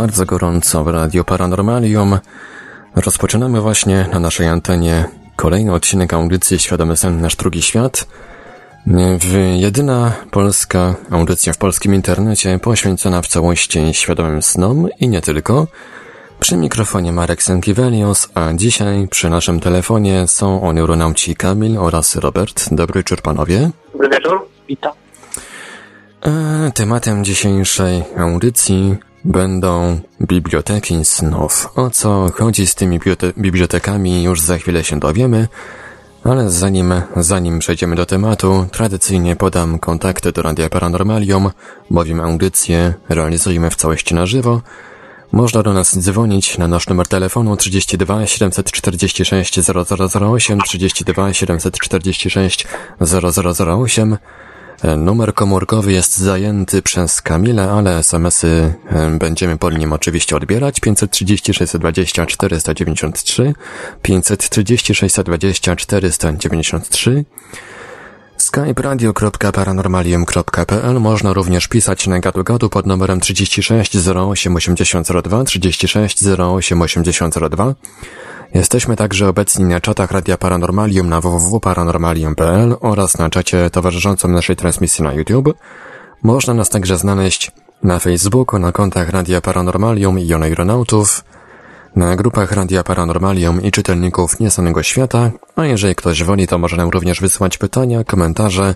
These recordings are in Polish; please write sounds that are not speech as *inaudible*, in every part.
bardzo gorąco w Radio Paranormalium. Rozpoczynamy właśnie na naszej antenie kolejny odcinek audycji Świadomy Sen Nasz Drugi Świat. W jedyna polska audycja w polskim internecie poświęcona w całości świadomym snom i nie tylko. Przy mikrofonie Marek Sankiewelios, a dzisiaj przy naszym telefonie są o neuronauci Kamil oraz Robert. Dobry wieczór panowie. Dobry wieczór, witam. E, tematem dzisiejszej audycji będą biblioteki snów. O co chodzi z tymi bibliotekami już za chwilę się dowiemy, ale zanim, zanim przejdziemy do tematu, tradycyjnie podam kontakty do Radia Paranormalium, bowiem audycję realizujemy w całości na żywo. Można do nas dzwonić na nasz numer telefonu 32 746 0008, 32 746 0008, E, numer komórkowy jest zajęty przez Kamilę, ale SMS-y e, będziemy po nim oczywiście odbierać. 530 620 493, 530 620 493, skype radio.paranormalium.pl Można również pisać na gadu-gadu pod numerem 36 08 8002, 36 08 8002. Jesteśmy także obecni na czatach Radia Paranormalium na www.paranormalium.pl oraz na czacie towarzyszącym naszej transmisji na YouTube. Można nas także znaleźć na Facebooku, na kontach Radia Paranormalium i Aeronautów, na grupach Radia Paranormalium i czytelników Niesanego Świata, a jeżeli ktoś woli, to może nam również wysłać pytania, komentarze,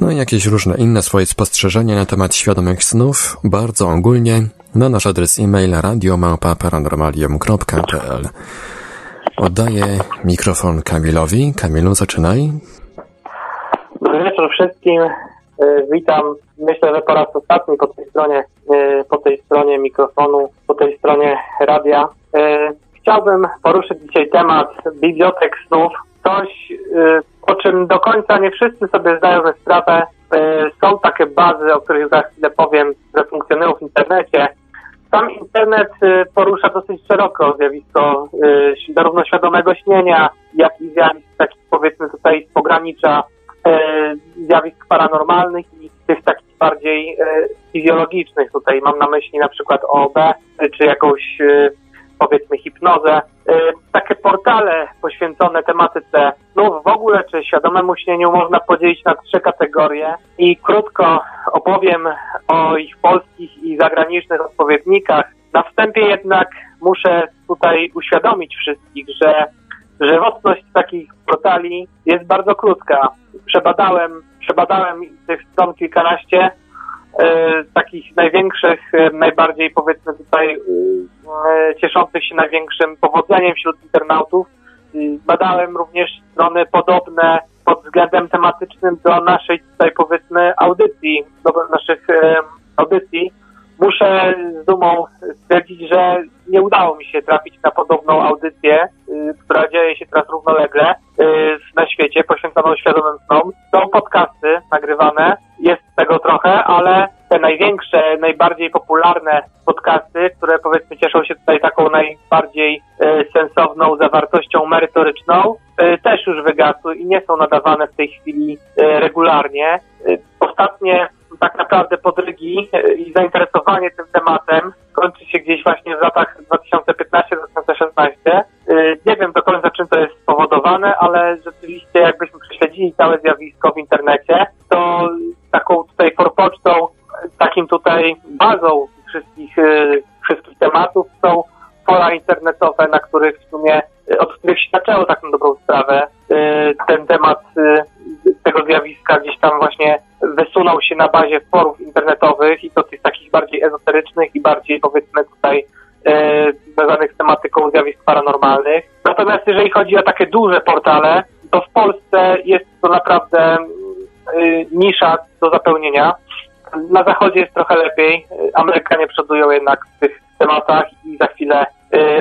no i jakieś różne inne swoje spostrzeżenia na temat świadomych snów, bardzo ogólnie, na nasz adres e-mail radiomałpa.paranormalium.pl Oddaję mikrofon Kamilowi. Kamilu, zaczynaj. Dobry wieczór wszystkim. E, witam. Myślę, że po raz ostatni po tej stronie, e, po tej stronie mikrofonu, po tej stronie radia. E, chciałbym poruszyć dzisiaj temat bibliotek snów. Coś, o czym do końca nie wszyscy sobie zdają sprawę. Są takie bazy, o których za chwilę powiem, że funkcjonują w internecie. Sam internet porusza dosyć szeroko zjawisko zarówno świadomego śnienia, jak i zjawisk takich powiedzmy tutaj z pogranicza zjawisk paranormalnych i tych takich bardziej fizjologicznych. Tutaj mam na myśli na przykład OOB, czy jakąś powiedzmy hipnozę. Takie portale poświęcone tematyce snów w ogóle, czy świadomemu śnieniu można podzielić na trzy kategorie i krótko opowiem o ich polskich i zagranicznych odpowiednikach. Na wstępie jednak muszę tutaj uświadomić wszystkich, że żywotność takich portali jest bardzo krótka. Przebadałem, przebadałem tych stron kilkanaście, e, takich największych, e, najbardziej powiedzmy tutaj e, cieszących się największym powodzeniem wśród internautów. Badałem również strony podobne pod względem tematycznym do naszej tutaj powiedzmy audycji, do naszych audycji. Muszę z dumą stwierdzić, że nie udało mi się trafić na podobną audycję, y, która dzieje się teraz równolegle y, na świecie, poświęconą świadomym snom. Są podcasty nagrywane, jest tego trochę, ale te największe, najbardziej popularne podcasty, które powiedzmy cieszą się tutaj taką najbardziej y, sensowną zawartością merytoryczną, też już wygasły i nie są nadawane w tej chwili regularnie. Ostatnie tak naprawdę podrygi i zainteresowanie tym tematem kończy się gdzieś właśnie w latach 2015-2016. Y, nie wiem do końca czym to jest spowodowane, ale rzeczywiście jakbyśmy prześledzili całe zjawisko w internecie, to taką tutaj forpocztą, takim tutaj bazą wszystkich, y, wszystkich tematów są fora internetowe, na których w sumie, od których się zaczęło tak na dobrą sprawę ten temat tego zjawiska gdzieś tam właśnie wysunął się na bazie forów internetowych i to tych takich bardziej ezoterycznych i bardziej powiedzmy tutaj związanych z tematyką zjawisk paranormalnych. Natomiast jeżeli chodzi o takie duże portale, to w Polsce jest to naprawdę nisza do zapełnienia. Na zachodzie jest trochę lepiej. Amerykanie przodują jednak w tych tematach i za chwilę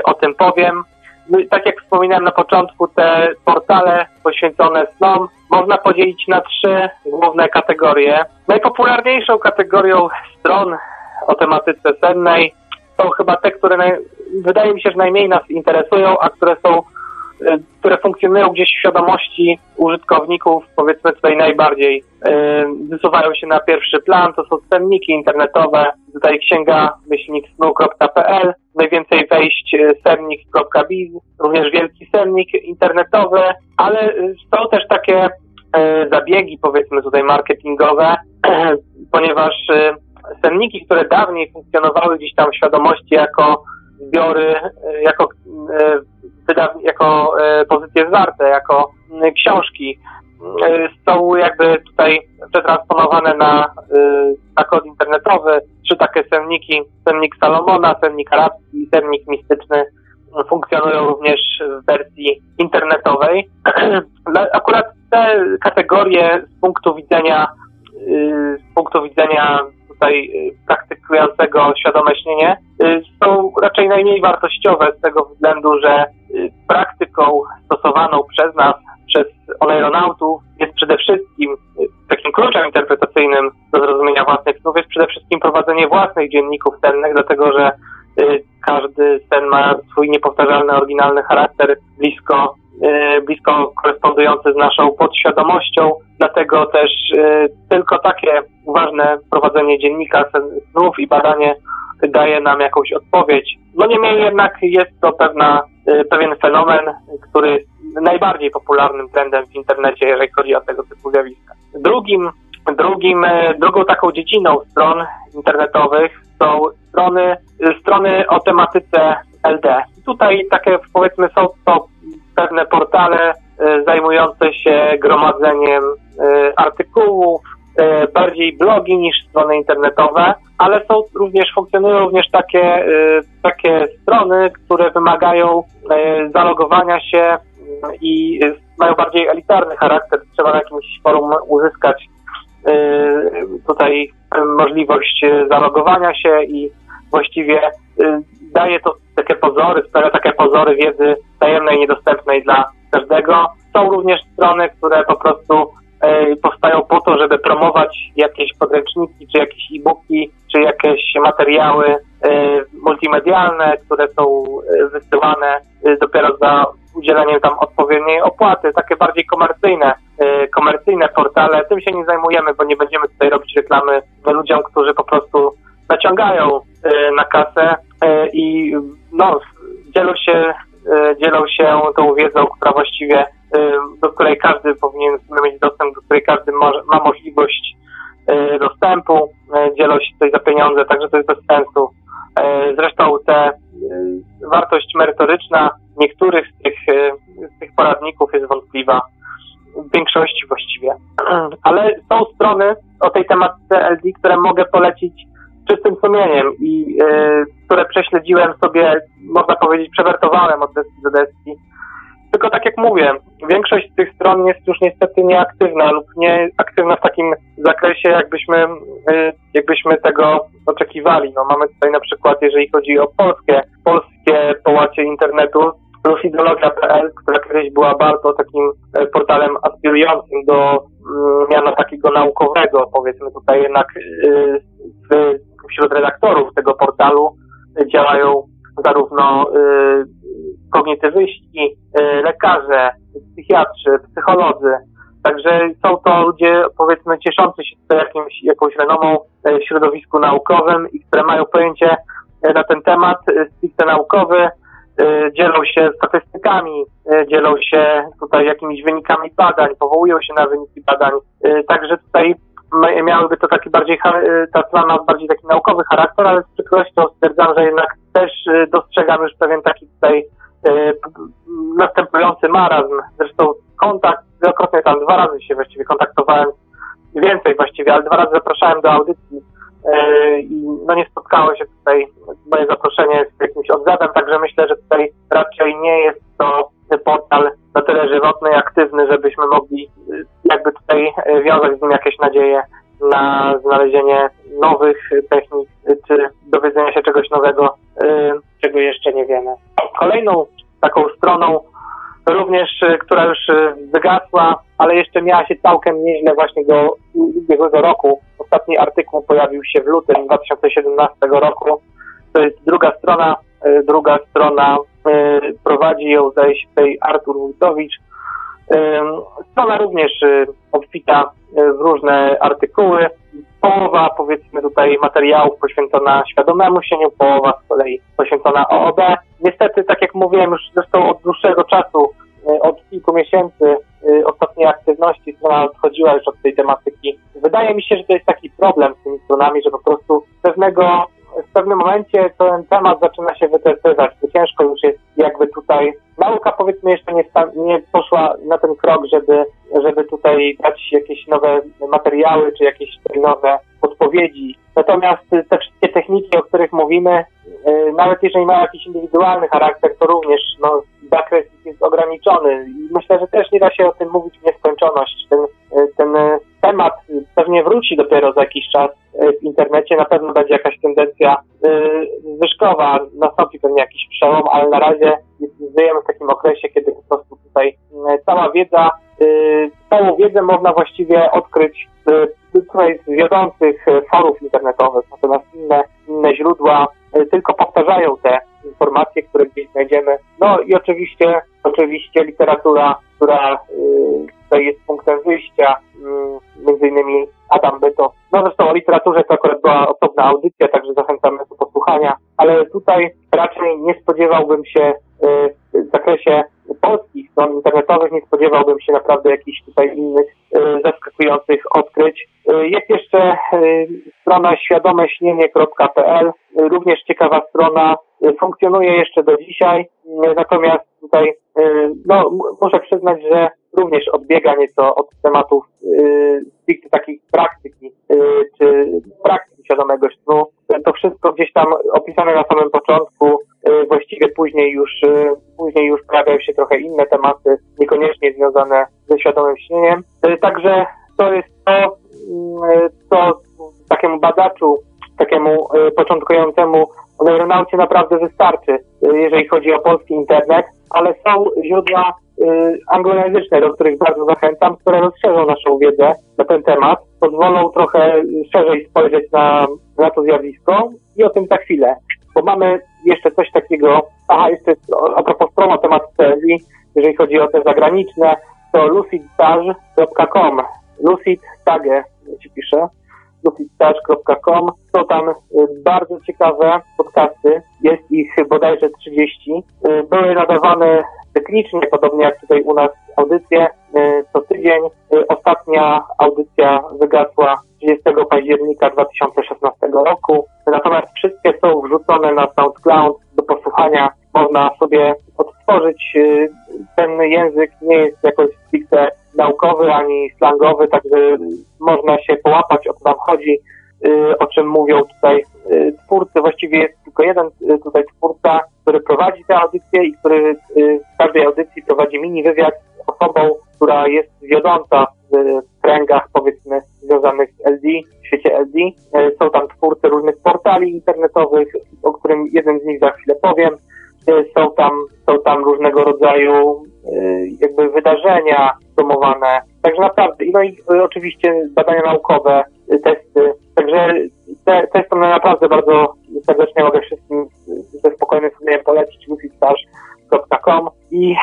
o tym powiem. No tak jak wspominałem na początku, te portale poświęcone snom można podzielić na trzy główne kategorie. Najpopularniejszą kategorią stron o tematyce sennej są chyba te, które naj, wydaje mi się, że najmniej nas interesują, a które są Y, które funkcjonują gdzieś w świadomości użytkowników, powiedzmy tutaj najbardziej y, wysuwają się na pierwszy plan, to są cenniki internetowe, tutaj księga myślniksnu.pl, najwięcej wejść y, sernik.biz, również wielki sernik internetowy, ale są też takie zabiegi, powiedzmy tutaj marketingowe, *clears throat* ponieważ senniki, które dawniej funkcjonowały gdzieś tam w świadomości jako zbiory, jako jako e, pozycje zwarte, jako książki e, są jakby tutaj przetransponowane na, e, na kod internetowy, czy takie senniki, sennik Salomona, sennik arabski i sennik mistyczny funkcjonują również w wersji internetowej. *clears throat* Akurat te kategorie z punktu widzenia z punktu widzenia tutaj praktykującego świadome śnienie są raczej najmniej wartościowe z tego względu, że praktyką stosowaną przez nas, przez aeronautów jest przede wszystkim takim kluczem interpretacyjnym do zrozumienia własnych snów jest przede wszystkim prowadzenie własnych dzienników sennych, dlatego że y, każdy sen ma swój niepowtarzalny, oryginalny charakter, blisko, y, blisko korespondujący z naszą podświadomością, dlatego też y, tylko takie uważne prowadzenie dziennika snów i badanie daje nam jakąś odpowiedź. No niemniej jednak jest to pewna Y, pewien fenomen, który najbardziej popularnym trendem w internecie, jeżeli chodzi o tego typu zjawiska. Drugim, drugim, y, drugą taką dziedziną stron internetowych są strony, y, strony o tematyce LD. Tutaj takie powiedzmy są to pewne portale zajmujące się gromadzeniem artykułów, bardziej blogi niż strony internetowe, ale są również, funkcjonują również takie, takie strony, które wymagają E, zalogowania się mm, i mają bardziej elitarny charakter. Trzeba na jakimś forum uzyskać e, tutaj możliwość zalogowania się i właściwie e, daje to takie pozory, sprawia takie pozory wiedzy tajemnej, niedostępnej dla każdego. Są również strony, które po prostu powstają po to, żeby promować jakieś podręczniki, czy jakieś e-booki, czy jakieś materiały multimedialne, które są wysyłane Y, dopiero za udzieleniem tam odpowiedniej opłaty, takie bardziej komercyjne, komercyjne portale. Tym się nie zajmujemy, bo nie będziemy tutaj robić reklamy ludziom, którzy po prostu naciągają na kasę i no, dzielą się, dzielą się tą wiedzą, która właściwie, do której każdy powinien mieć dostęp, do której każdy ma możliwość dostępu, dzielą się coś za pieniądze, także to jest bez sensu. Zresztą te wartość merytoryczna niektórych z tych, z tych poradników jest wątpliwa, w większości właściwie. *clears throat* Ale są strony o tej tematce LD, które mogę polecić czystym sumieniem i y, które prześledziłem sobie, można powiedzieć, przewertowałem od deski do deski. Tylko tak jak mówię, większość z tych stron jest już niestety nieaktywna lub nieaktywna w takim zakresie, jakbyśmy, y, jakbyśmy tego oczekiwali. No, mamy tutaj na przykład, jeżeli chodzi o polskie, polskie połacie internetu, plusidologia.pl, która kiedyś była bardzo takim e, portalem aspirującym do mm, miana takiego naukowego, powiedzmy tutaj jednak e, wśród redaktorów tego portalu działają zarówno e, kognitywyści, lekarze, psychiatrzy, psycholodzy, Także są to ludzie, powiedzmy, cieszący się jakimś, jakąś renomą w środowisku naukowym i które mają pojęcie na ten temat stricte naukowy, Y, dzielą się statystykami, y, dzielą się tutaj jakimiś wynikami badań, powołują się na wyniki badań. Y, także tutaj miałyby to taki bardziej, ta strona bardziej taki naukowy charakter, ale z przykrością stwierdzam, że jednak też dostrzegam już pewien taki tutaj następujący marazm. Zresztą kontakt, wielokrotnie tam dwa razy się właściwie kontaktowałem, więcej właściwie, ale dwa razy zapraszałem do audycji i no nie spotkało się tutaj moje zaproszenie z jakimś odzewem, także myślę, że tutaj raczej nie jest to portal na tyle żywotny i aktywny, żebyśmy mogli jakby tutaj wiązać z nim jakieś nadzieje na znalezienie nowych technik, czy dowiedzenia się czegoś nowego, czego jeszcze nie wiemy. Kolejną taką stroną również, która już wygasła, ale jeszcze miała się całkiem nieźle właśnie do ubiegłego roku. Ostatni artykuł pojawił się w lutym 2017 roku. To jest druga strona, druga strona prowadzi ją zdaje się tutaj Artur Wójtowicz. E, strona również obfita w różne artykuły. Połowa powiedzmy tutaj materiałów poświęcona świadomemu sieniu, połowa z kolei poświęcona OOD. Niestety, tak jak mówiłem już zresztą od dłuższego czasu, od kilku miesięcy ostatniej aktywności strona odchodziła już od tej tematyki. Wydaje mi się, że to jest taki problem z tymi stronami, że po prostu pewnego w pewnym momencie ten temat zaczyna się wytrytywać, bo ciężko już jest jakby tutaj, nauka powiedzmy jeszcze nie, nie poszła na ten krok, żeby, żeby tutaj dać jakieś nowe materiały, czy jakieś nowe podpowiedzi. Natomiast te wszystkie techniki, o których mówimy, y, nawet jeżeli mają jakiś indywidualny charakter, to również no, zakres jest ograniczony i myślę, że też nie da się o tym mówić w nieskończoność. Ten, ten temat pewnie wróci dopiero za jakiś czas w internecie, na pewno będzie jakaś tendencja zwyżkowa, nastąpi pewnie jakiś przełom, ale na razie żyjemy w takim okresie, kiedy po prostu tutaj cała wiedza, całą wiedzę można właściwie odkryć tutaj z wiodących forów internetowych, natomiast inne, inne źródła tylko powtarzają te informacje, które gdzieś znajdziemy. No i oczywiście, oczywiście literatura, która y, tutaj jest punktem wyjścia, y, między innymi Adam Byto. No zresztą o literaturze to akurat była osobna audycja, także zachęcamy do posłuchania, ale tutaj raczej nie spodziewałbym się y, w zakresie polskich stron internetowych, nie spodziewałbym się naprawdę jakichś tutaj innych zaskakujących odkryć. Jest jeszcze strona świadomeśnienie.pl, również ciekawa strona, funkcjonuje jeszcze do dzisiaj, natomiast tutaj no, muszę przyznać, że również odbiega nieco od tematów stricte takich praktyki, czy praktyki świadomego snu. To wszystko gdzieś tam opisane na samym początku, właściwie później już, później już pojawiają się trochę inne tematy, niekoniecznie związane ze świadomym śnieniem. Także to jest to, co takiemu badaczu, takiemu początkującemu o aeronaucie naprawdę wystarczy, y, jeżeli chodzi o polski internet, ale są źródła y, anglojęzyczne, do których bardzo zachęcam, które rozszerzą naszą wiedzę na ten temat, pozwolą trochę szerzej spojrzeć na, na to zjawisko i o tym za chwilę. Bo mamy jeszcze coś takiego, aha, jeszcze a propos stron o temat serii, jeżeli chodzi o te zagraniczne, to lucidstage.com, lucid tage ci piszę, lucidstash.com. Są tam y, bardzo ciekawe podcasty, jest ich bodajże 30. Y, były nadawane cyklicznie, podobnie jak tutaj u nas audycje y, co tydzień. Ostatnia audycja wygasła 30 października 2016 roku. Natomiast wszystkie są wrzucone na SoundCloud do posłuchania. Można sobie odtworzyć. Ten język nie jest jakoś stricte naukowy ani slangowy, także można się połapać o co tam chodzi, o czym mówią tutaj y, twórcy. Właściwie jest tylko jeden y, tutaj twórca, który prowadzi tę audycję i który w każdej audycji prowadzi mini wywiad z osobą, która jest wiodąca w kręgach powiedzmy związanych z LD, w świecie LD. Są tam twórcy różnych portali internetowych, o którym jeden z nich za chwilę powiem. Są tam, są tam różnego rodzaju jakby wydarzenia, promowane. Także naprawdę, no i y, oczywiście badania naukowe, y, testy. Także te, te strony naprawdę bardzo serdecznie mogę wszystkim ze spokojnym sumieniem polecić lucidstash.com i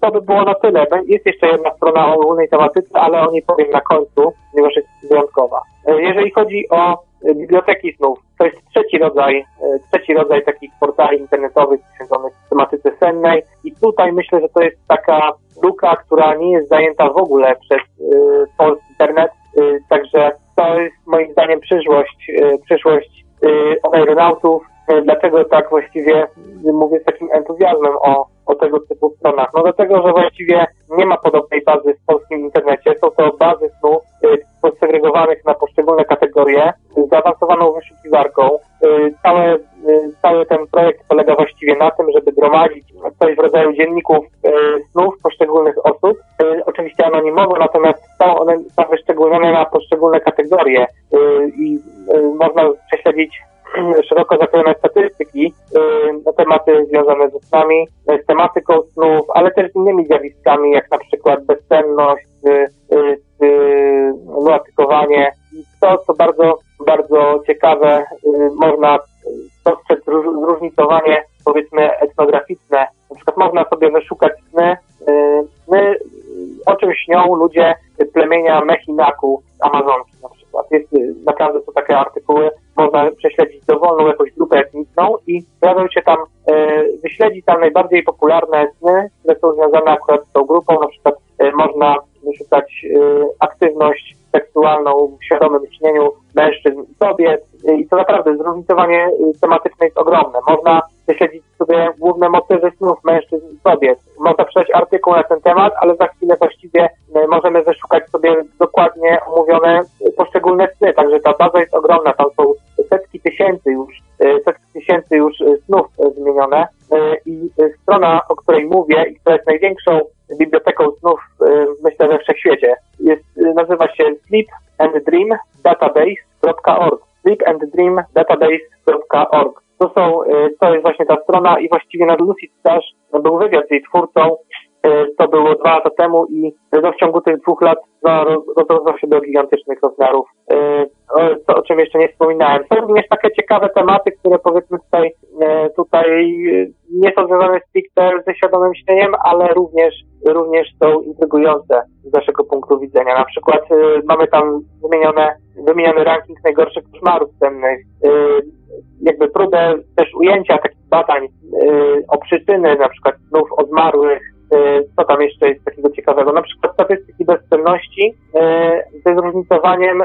to by było na tyle. Jest jeszcze jedna strona o ogólnej tematyce, ale o niej powiem na końcu, ponieważ jest wyjątkowa. Y, jeżeli chodzi o biblioteki snów, to jest trzeci rodzaj, trzeci rodzaj takich portali internetowych poświęconych tematyce sennej tutaj myślę, że to jest taka luka, która nie jest zajęta w ogóle przez y, polski internet, y, także to jest moim zdaniem przyszłość, y, przyszłość y, aeronautów. Y, dlaczego tak właściwie mówię z takim entuzjazmem o, o tego typu stronach? No dlatego, że właściwie nie ma podobnej bazy w polskim internecie. Są to bazy snu y, podsegregowanych na poszczególne kategorie z zaawansowaną wyszukiwarką. Y, całe cały ten projekt polega właściwie na tym, żeby gromadzić coś w rodzaju dzienników snów poszczególnych osób, oczywiście anonimowo, natomiast są one są wyszczególnione na poszczególne kategorie i można prześledzić *clears throat* szeroko zakrojone statystyki na tematy związane ze snami, z tematyką snów, ale też z innymi zjawiskami, jak na przykład bezsenność, luatykowanie. To, co bardzo, bardzo ciekawe, można dostrzec zróżnicowanie, powiedzmy, etnograficzne. Można sobie wyszukać sny, sny o czym śnią ludzie plemienia Mechinaku Amazonki na przykład. Jest, naprawdę są takie artykuły, można prześledzić dowolną jakąś grupę etniczną i pojawią się tam, e, wyśledzić tam najbardziej popularne sny, które są związane akurat z tą grupą, na przykład e, można wyszukać e, aktywność seksualną w świadomym śnieniu mężczyzn i kobiet i to naprawdę zróżnicowanie tematyczne jest ogromne. Można wyśledzić sobie główne motywy snów mężczyzn i kobiet. Można przeczytać artykuł na ten temat, ale za chwilę właściwie możemy wyszukać sobie dokładnie omówione poszczególne sny, także ta baza jest ogromna, tam są setki tysięcy już, setki tysięcy już snów zmienione i strona, o której mówię i która jest największą biblioteką snów, myślę, we wszechświecie, jest, nazywa się sleepanddreamdatabase.org sleepanddreamdatabase.org to są, to jest właśnie ta strona i właściwie na Lucy Stash był wywiad z jej twórcą, to było dwa lata temu i no, w ciągu tych dwóch lat no, rozrosło się do gigantycznych rozmiarów, to, o czym jeszcze nie wspominałem. Są również takie ciekawe tematy, które powiedzmy tutaj, tutaj nie są związane stricte ze świadomym śnieniem, ale również, również są intrygujące z naszego punktu widzenia. Na przykład mamy tam wymienione, wymieniony ranking najgorszych koszmarów sennych, jakby próbę też ujęcia takich badań o przyczyny na przykład snów o zmarłych, co tam jeszcze jest takiego ciekawego? Na przykład statystyki bezcenności ze zróżnicowaniem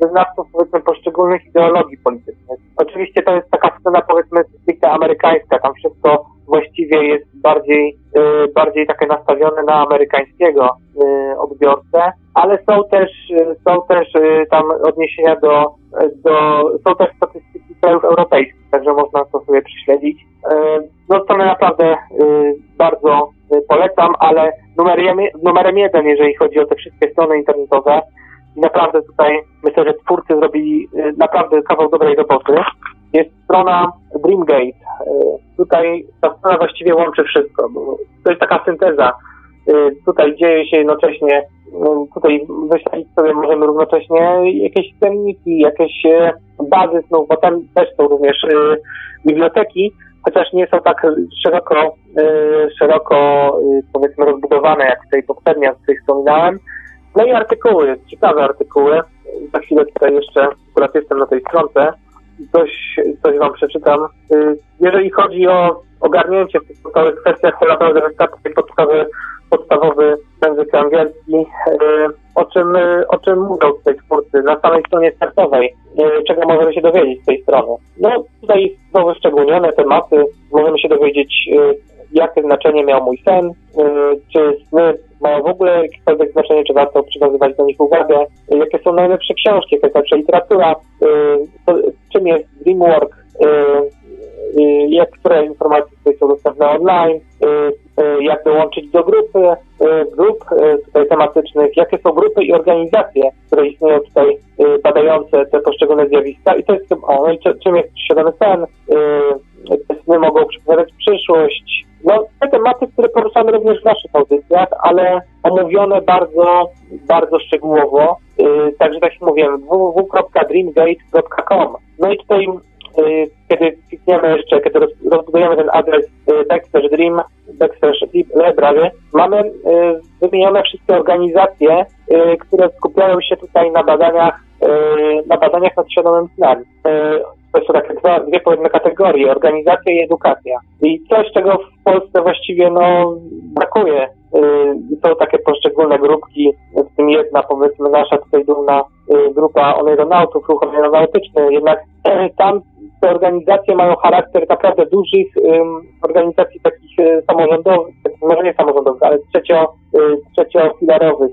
wyznawców powiedzmy poszczególnych ideologii politycznych. Oczywiście to jest taka scena powiedzmy stricte amerykańska, tam wszystko właściwie jest bardziej, bardziej takie nastawione na amerykańskiego odbiorcę, ale są też, są też tam odniesienia do, do są też statystyki krajów europejskich, także można to sobie prześledzić. No to naprawdę bardzo polecam, ale numerem, numerem jeden, jeżeli chodzi o te wszystkie strony internetowe, naprawdę tutaj myślę, że twórcy zrobili naprawdę kawał dobrej roboty, jest strona Dreamgate. Tutaj ta strona właściwie łączy wszystko, to jest taka synteza. Tutaj dzieje się jednocześnie, no, tutaj wyśledzić sobie możemy równocześnie jakieś cenniki, jakieś bazy snów, bo tam też są również biblioteki, chociaż nie są tak szeroko, szeroko powiedzmy rozbudowane jak tej poprzedniej, o której wspominałem. No i artykuły, ciekawe artykuły. Za chwilę tutaj jeszcze, akurat jestem na tej stronce, coś, coś Wam przeczytam. Jeżeli chodzi o ogarnięcie w tych podstawowych kwestiach, to naprawdę wystarczy podstawowy, podstawowy język angielski, o czym, o czym mówią tutaj twórcy na samej stronie startowej, czego możemy się dowiedzieć z tej strony. No tutaj są wyszczególnione tematy, możemy się dowiedzieć, jakie znaczenie miał mój sen, czy sny mają w ogóle jakiekolwiek znaczenie, czy warto przywiązywać do nich uwagę, jakie są najlepsze książki, jaka jest najlepsza literatura, czym jest Dreamwork, jak które informacje tutaj są dostępne online, jak dołączyć do grupy, grup tutaj tematycznych, jakie są grupy i organizacje, które istnieją tutaj badające te poszczególne zjawiska. I to jest o, no czym jest świadomy sen, sny mogą przepowiadać przyszłość. No, te tematy, które poruszamy również w naszych audycjach, ale omówione bardzo, bardzo szczegółowo. Yy, także tak jak mówiłem, www.dreamgate.com. No i tutaj yy, kiedy klikniemy jeszcze, kiedy rozbudujemy ten adres yy, dream, backslash library, mamy yy, wymienione wszystkie organizacje, yy, które skupiają się tutaj na badaniach, yy, na badaniach nad świadomym snem. To są takie dwa, dwie powiedzmy kategorie, organizacja i edukacja. I coś, czego w Polsce właściwie no, brakuje. Yy, są takie poszczególne grupki, w tym jedna powiedzmy nasza tutaj dumna grupa oneironautów, ruch oneironautyczny, jednak *clears throat* tam te organizacje mają charakter naprawdę dużych organizacji takich e, samorządowych, może nie samorządowych, ale trzecio, e, trzeciofilarowych,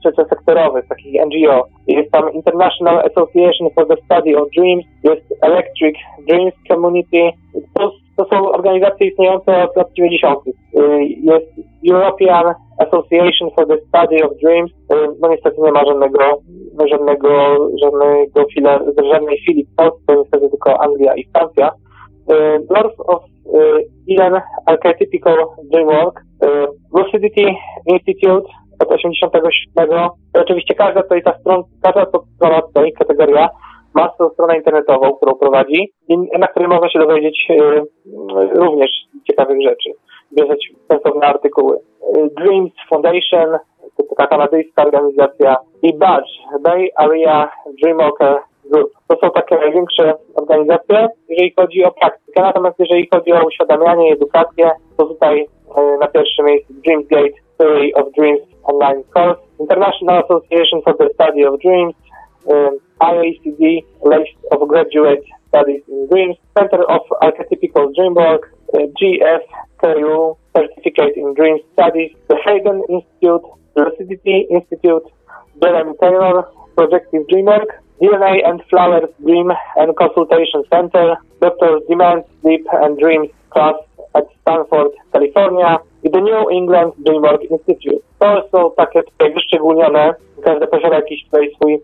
trzeciosektorowych, takich NGO. Jest tam International Association for the Study of Dreams, jest Electric Dreams Community. To, to są organizacje istniejące od lat 90. Jest European Association for the Study of Dreams. No niestety nie ma żadnego, żadnego, żadnego fila, żadnej filii w Polsce, niestety tylko Anglia i Francja. Doors of Eden Archetypical Dreamwork, Lucidity Institute od 87. Oczywiście każda tutaj ta strona, każda strona tutaj, kategoria, ma swoją stronę internetową, którą prowadzi, na której można się dowiedzieć również ciekawych rzeczy, wiązać sensowne artykuły. Dreams Foundation, to taka kanadyjska organizacja i Badge, Bay Area Dreamwalker Group. To są takie największe organizacje, jeżeli chodzi o praktykę, natomiast jeżeli chodzi o uświadamianie i edukację, to tutaj na pierwszym miejscu Dreamsgate Theory of Dreams Online Course, International Association for the Study of Dreams, um, IACD List of Graduate Studies in Dreams, Center of Archetypical Dreamwork, uh, GFKU Certificate in Dream Studies, the Hagen Institute, Lucidity Institute, Jeremy Taylor, Projective Dreamwork, DNA and Flowers Dream and Consultation Center, Dr. Demand Sleep and Dreams class at Stanford, California The New England Dreamwork Institute. To są takie tutaj wyszczególnione, każde posiada jakiś tutaj swój y,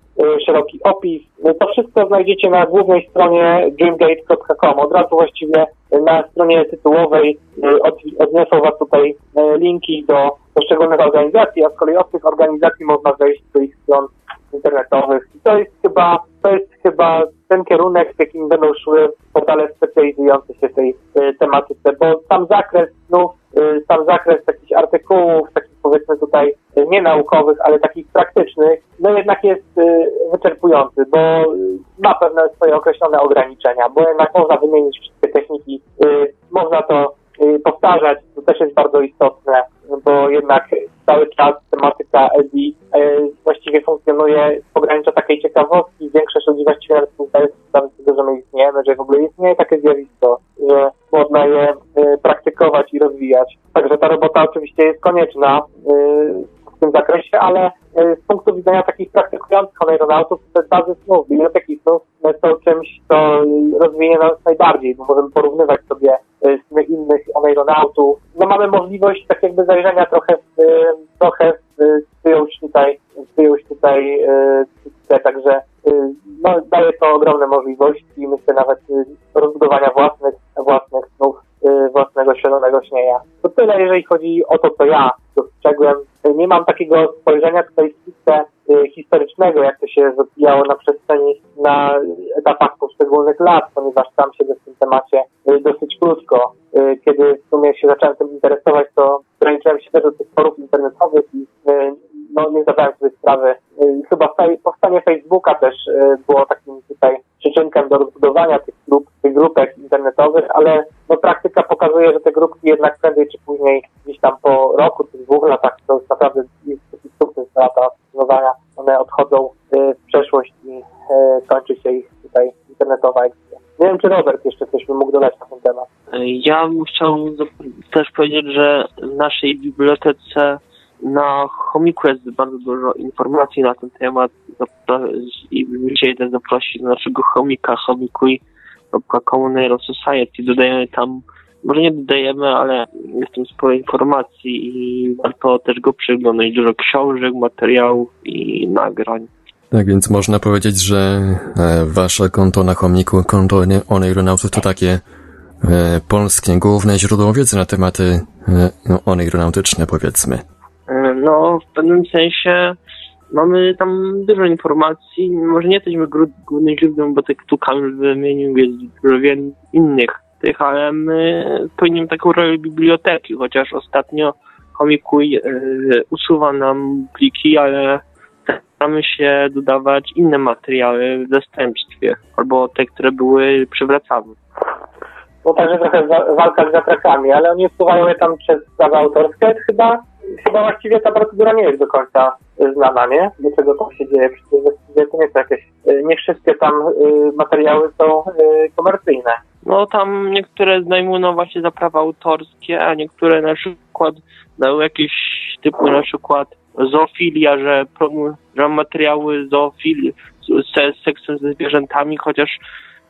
szeroki opis. To wszystko znajdziecie na głównej stronie dreamgate.com. Od razu właściwie na stronie tytułowej y, od, odniosą Was tutaj y, linki do poszczególnych organizacji, a z kolei od tych organizacji można wejść do ich stron internetowych. I to jest chyba, to jest chyba ten kierunek, w jakim będą szły portale specjalizujące się w tej y, tematyce, bo sam zakres znów, y, sam zakres takich artykułów, takich powiedzmy tutaj y, nie naukowych, ale takich praktycznych, no jednak jest y, wyczerpujący, bo ma pewne swoje określone ograniczenia, bo jednak można wymienić wszystkie techniki, y, można to y, powtarzać, to też jest bardzo istotne, bo jednak cały czas tematyka EDI właściwie funkcjonuje w pograniczu takiej ciekawostki. Większość ludzi właściwie nawet zdaje sobie z tego, że my istniejemy, że w ogóle istnieje takie zjawisko, że można je praktykować i rozwijać. Także ta robota oczywiście jest konieczna w tym zakresie, ale z punktu widzenia takich praktykujących aeronautów, bazy snów, biblioteki snów są czymś, co rozwinie nas najbardziej, bo możemy porównywać sobie sny innych aeronautów. No mamy możliwość tak jakby zajrzenia trochę w, trochę w czyjąś tutaj, czyjąś tutaj e, także e, no, daje to ogromne możliwości, myślę nawet e, rozbudowania własnych, własnych snów, własnego świadomego śnienia. To tyle, jeżeli chodzi o to, co ja dostrzegłem. Nie mam takiego spojrzenia tutaj stricte historycznego, jak to się rozwijało na przestrzeni, na etapach poszczególnych lat, ponieważ sam siedzę w tym temacie dosyć krótko. Kiedy w sumie się zacząłem tym interesować, to ograniczyłem się też do tych forów internetowych i no, nie zdawałem sobie sprawy. Chyba powstanie Facebooka też było takim tutaj przyczynkiem do rozbudowania tych grup, tych grupek internetowych, ale no, praktyka pokazuje, że te grupki jednak prędzej czy później gdzieś tam po roku czy dwóch latach, to już naprawdę jest taki sukces lata funkcjonowania, one odchodzą w przeszłość i kończy się ich tutaj internetowa. Nie wiem, czy Robert jeszcze coś by mógł dodać na ten temat. Ja bym chciał też powiedzieć, że w naszej bibliotece na chomiku jest bardzo dużo informacji na ten temat i chcieli też zaprosić do naszego chomika chomikuj.com Society. Dodajemy tam, może nie dodajemy, ale jest tam sporo informacji i warto też go przyglądać. Dużo książek, materiałów i nagrań. Tak więc można powiedzieć, że e, wasze konto na chomiku, konto Oneironautów to takie e, polskie główne źródło wiedzy na tematy e, no, oneironautyczne powiedzmy. No, w pewnym sensie mamy tam dużo informacji. Może nie jesteśmy głównym źródłem, bo tak tu Kamil wymienił, jest dużo innych tych, ale my pełnimy taką rolę biblioteki, chociaż ostatnio Komikuj yy, usuwa nam pliki, ale staramy się dodawać inne materiały w zastępstwie, albo te, które były przywracane. To także trochę walka z wiatrakami, ale oni usuwają je tam przez prawa autorskie chyba chyba właściwie ta procedura nie jest do końca znana, nie? Dlaczego to się dzieje? Przecież to nie są jakieś, y, nie wszystkie tam y, materiały są komercyjne. No tam niektóre zdejmują właśnie za prawa autorskie, a niektóre na przykład dały jakieś typu na przykład zoofilia, że, że materiały zoofilii z seksem ze zwierzętami, chociaż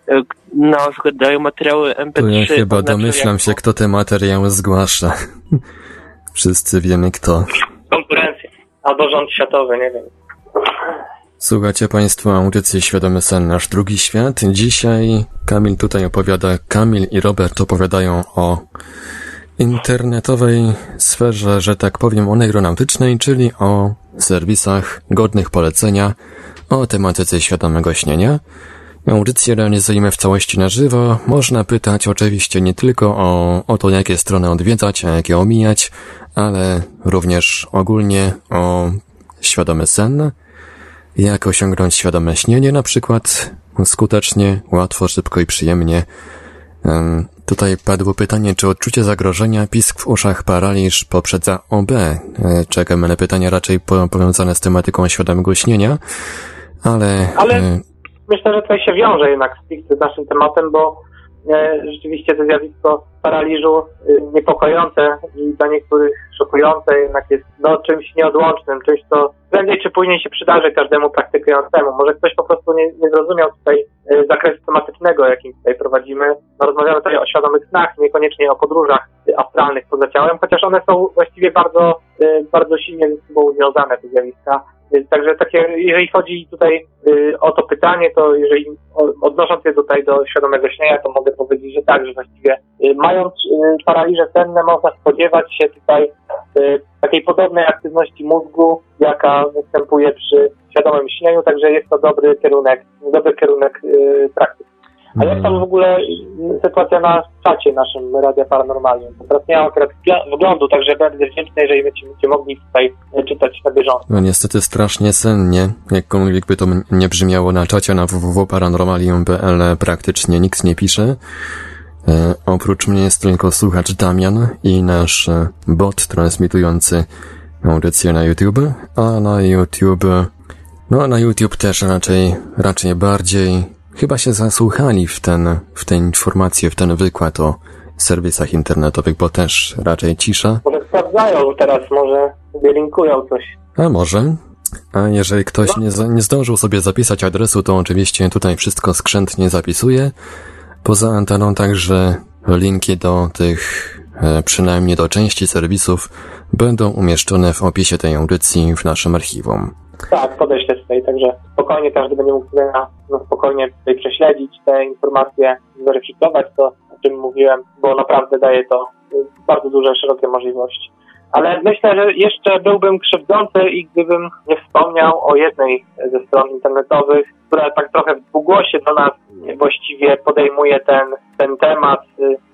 e, na przykład dają materiały MP3. To ja chyba oznacza domyślam się, kto te materiały zgłasza. *laughs* Wszyscy wiemy kto. Konkurencja. Albo rząd światowy, nie wiem. Słuchacie Państwo audycji Świadomy Sen, nasz drugi świat. Dzisiaj Kamil tutaj opowiada, Kamil i Robert opowiadają o internetowej sferze, że tak powiem, oneironautycznej, czyli o serwisach godnych polecenia, o tematyce świadomego śnienia. Audycję realizujemy w całości na żywo. Można pytać oczywiście nie tylko o, o to, jakie strony odwiedzać, a jakie omijać, ale również ogólnie o świadomy sen, jak osiągnąć świadome śnienie na przykład skutecznie, łatwo, szybko i przyjemnie. Em, Tutaj padło pytanie, czy odczucie zagrożenia, pisk w uszach, paraliż poprzedza OB. E, Czekamy na pytania raczej po- powiązane z tematyką świadomego śnienia, ale... Ale- e, Myślę, że tutaj się wiąże jednak stricte z naszym tematem, bo rzeczywiście to zjawisko paraliżu y, niepokojące i dla niektórych szokujące jednak jest no, czymś nieodłącznym, czymś, co prędzej czy później się przydarzy każdemu praktykującemu. Może ktoś po prostu nie, nie zrozumiał tutaj y, zakresu tematycznego, jakim tutaj prowadzimy. No, rozmawiamy tutaj o świadomych snach, niekoniecznie o podróżach y, astralnych poza ciałem, chociaż one są właściwie bardzo, bardzo silnie ze sobą związane, te zjawiska. Więc Także takie, jeżeli chodzi tutaj y, o to pytanie, to jeżeli odnosząc się tutaj do świadomego śnienia, to mogę powiedzieć, że tak, że właściwie y, mając y, paraliże senne można spodziewać się tutaj y, takiej podobnej aktywności mózgu, jaka występuje przy świadomym śnieniu, także jest to dobry kierunek, dobry kierunek y, praktyki. A jak tam w ogóle sytuacja na czacie naszym Radia Paranormalium? Teraz nie mam akurat wgl- wglądu, także będę wdzięczny, jeżeli będziecie mogli tutaj y, czytać na bieżąco. No niestety strasznie sennie, jakkolwiek by to nie brzmiało na czacie na www.paranormalium.pl praktycznie nikt nie pisze. E, oprócz mnie jest tylko słuchacz Damian i nasz e, bot transmitujący audycję na YouTube, a na YouTube, no a na YouTube też raczej, raczej bardziej chyba się zasłuchali w ten, w tę informację, w ten wykład o serwisach internetowych, bo też raczej cisza. Może sprawdzają teraz, może sobie linkują coś. A może? A jeżeli ktoś nie, za- nie zdążył sobie zapisać adresu, to oczywiście tutaj wszystko skrzętnie zapisuję. Poza anteną także linki do tych, e, przynajmniej do części serwisów, będą umieszczone w opisie tej audycji w naszym archiwum. Tak, podeślę tutaj, także spokojnie każdy będzie mógł sobie na, no, spokojnie tutaj prześledzić te informacje, zweryfikować to, o czym mówiłem, bo naprawdę daje to bardzo duże, szerokie możliwości. Ale myślę, że jeszcze byłbym krzywdzący i gdybym nie wspomniał o jednej ze stron internetowych, która tak trochę w dwugłosie do nas właściwie podejmuje ten, ten temat.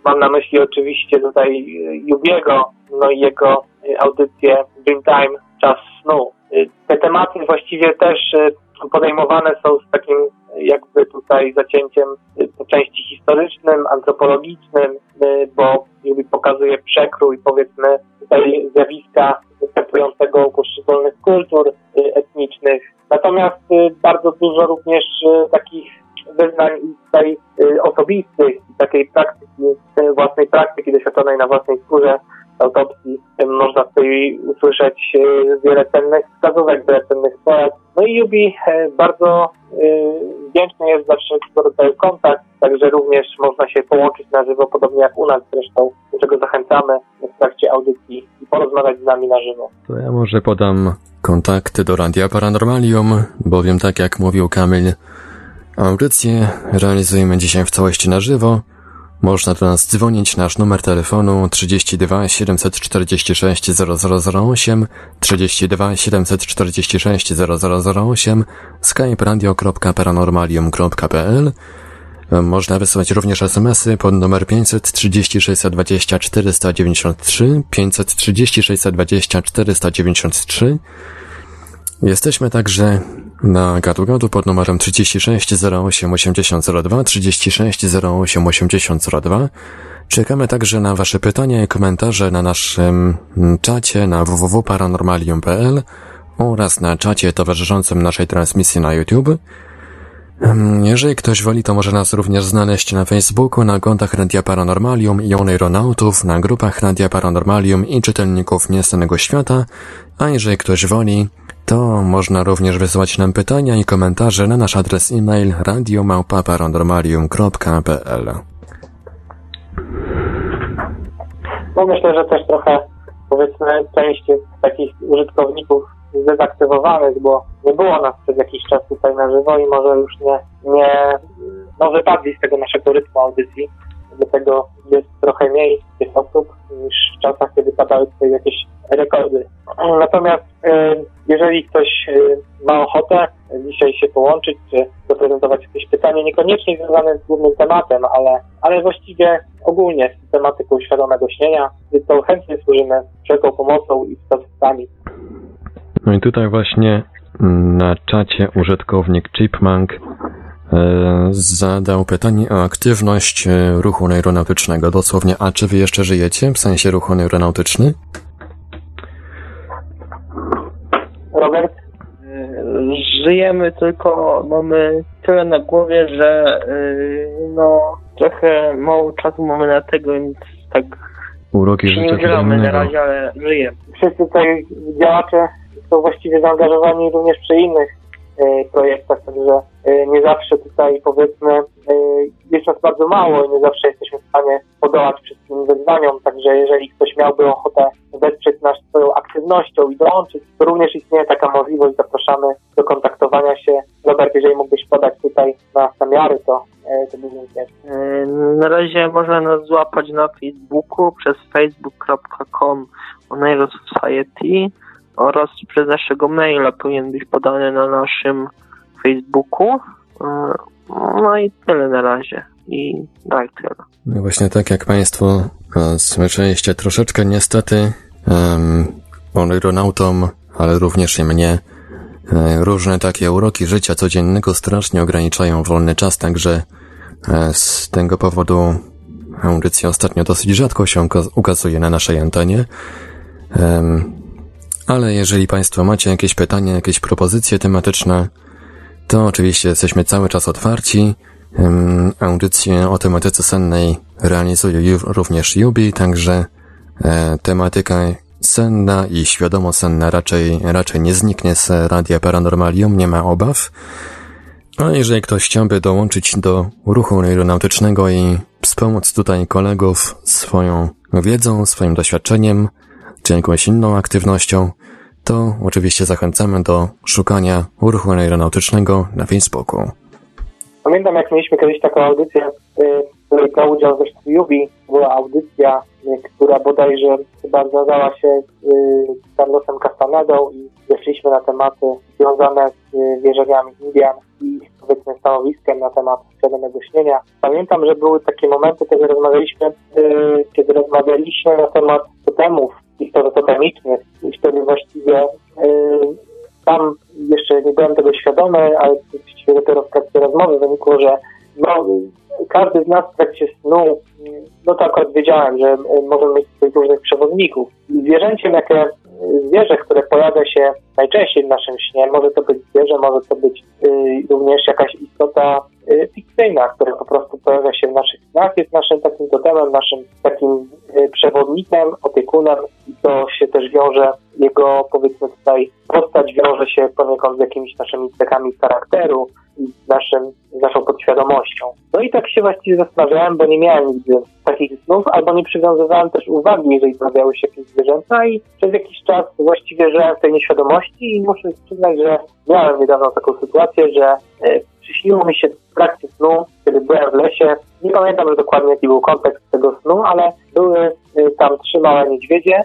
Mam na myśli oczywiście tutaj Jubiego, no i jego audycję Dreamtime, Czas Snu. Y, Te tematy właściwie też y, podejmowane są z takim y, jakby tutaj zacięciem po części historycznym, antropologicznym, bo pokazuje przekrój powiedzmy tutaj zjawiska występującego u poszczególnych kultur etnicznych. Natomiast bardzo dużo również takich wyznań tutaj osobistych, takiej praktyki, własnej praktyki doświadczonej na własnej skórze autopsji. Y, Można tutaj usłyszeć y, wiele cennych wskazówek, wiele cennych porad. No i Jubi y, bardzo y, wdzięczny jest za wszelkiego rodzaju kontakt, także również można się połączyć na żywo, podobnie jak u nas zresztą, do czego zachęcamy w trakcie audycji i porozmawiać z nami na żywo. To ja może podam kontakty do Radia Paranormalium, bowiem tak jak mówił Kamil, audycję realizujemy dzisiaj w całości na żywo. Można do nas dzwonić, nasz numer telefonu 32 746 0008, 32 746 0008, skype radio.paranormalium.pl można wysłać również SMS-y pod numer 536 20 493, 536 20 493. Jesteśmy także na gadu-gadu pod numerem 36 08 8002, 36 08 8002. Czekamy także na Wasze pytania i komentarze na naszym czacie na www.paranormalium.pl oraz na czacie towarzyszącym naszej transmisji na YouTube. Jeżeli ktoś woli, to może nas również znaleźć na Facebooku, na kontach Radia Paranormalium i Oneironautów, na grupach Radia Paranormalium i czytelników Niestanego Świata, a jeżeli ktoś woli, to można również wysyłać nam pytania i komentarze na nasz adres e-mail radiomałpa-paranormalium.pl No myślę, że też trochę powiedzmy część takich użytkowników zdezaktywowanych, bo nie było nas przez jakiś czas tutaj na żywo i może już nie, nie no wypadli z tego naszego rytmu audycji. Dlatego jest trochę mniej tych osób niż w czasach, kiedy padały tutaj jakieś rekordy. Natomiast y, jeżeli ktoś y, ma ochotę dzisiaj się połączyć, czy zaprezentować jakieś pytanie, niekoniecznie związane z głównym tematem, ale, ale właściwie ogólnie z tematyką świadomego śnienia, to chętnie służymy wszelką pomocą i wskazówkami. No i tutaj właśnie na czacie użytkownik Chipmunk e, zadał pytanie o aktywność e, ruchu neuronautycznego. Dosłownie, a czy wy jeszcze żyjecie w sensie ruchu neuronautyczny? Robert? Żyjemy, tylko mamy tyle na głowie, że no trochę mało czasu mamy na tego, więc tak Uroki się nie udzielamy na razie, ale żyjemy. Wszyscy tutaj działacze są właściwie zaangażowani również przy innych e, projektach, także e, nie zawsze tutaj powiedzmy e, jest nas bardzo mało i nie zawsze jesteśmy w stanie podołać wszystkim wyzwaniom, także jeżeli ktoś miałby ochotę wesprzeć nas swoją aktywnością i dołączyć, to również istnieje taka możliwość, zapraszamy do kontaktowania się. Robert, jeżeli mógłbyś podać tutaj na namiary, to, e, to by Na razie można nas złapać na Facebooku przez facebook.com Oneiro Society oraz przez naszego maila powinien być podany na naszym Facebooku. Yy, No i tyle na razie. I tak tyle. No właśnie tak jak Państwo e, słyszeliście, troszeczkę niestety um, oneironautom, ale również i mnie, e, różne takie uroki życia codziennego strasznie ograniczają wolny czas, także e, z tego powodu audycja ostatnio dosyć rzadko się uka- ukazuje na naszej antenie. Ale jeżeli Państwo macie jakieś pytania, jakieś propozycje tematyczne, to oczywiście jesteśmy cały czas otwarci. Em, Audycję o tematyce sennej realizuje również Jubi, także e, tematyka senna i świadomo senna raczej, raczej nie zniknie z Radia Paranormalium, nie ma obaw. A jeżeli ktoś chciałby dołączyć do ruchu neuronautycznego i wspomóc tutaj kolegów swoją wiedzą, swoim doświadczeniem, jakąś inną aktywnością, to oczywiście zachęcamy do szukania ruchu neuronautycznego na Facebooku. Pamiętam, jak mieliśmy kiedyś taką audycję, y, w której brał udział też Jubi. Była audycja, która bodajże chyba związała się z y, Carlosem Castanedą i weszliśmy na tematy związane z y, wierzeniami Indian i powiedzmy stanowiskiem na temat świadomego śnienia. Pamiętam, że były takie momenty, kiedy rozmawialiśmy, y, kiedy rozmawialiśmy na temat totemów historototemicznych i wtedy właściwie tam jeszcze nie byłem tego świadomy, ale dopiero w trakcie rozmowy wynikło, że no, każdy z nas w trakcie snu, no to akurat wiedziałem, że y, możemy mieć swoich różnych przewodników. Zwierzęciem, jakie y, zwierzę, które pojawia się najczęściej w naszym śnie, może to być zwierzę, może to być y, również jakaś istota y, fikcyjna, która po prostu pojawia się w naszych snach, jest naszym takim totemem, naszym takim y, przewodnikiem, opiekunem i to się też wiąże, jego powiedzmy tutaj postać wiąże się poniekąd z jakimiś naszymi cechami charakteru naszym, naszą podświadomością. No i tak się właściwie zastanawiałem, bo nie miałem nigdy takich snów, albo nie przywiązywałem też uwagi, jeżeli pojawiały się jakieś zwierzęta i przez jakiś czas właściwie żyłem w tej nieświadomości i muszę przyznać, że miałem niedawno taką sytuację, że e, mi się w trakcie snu, kiedy byłem w lesie, nie pamiętam już dokładnie jaki był kontekst tego snu, ale były e, tam trzy małe niedźwiedzie.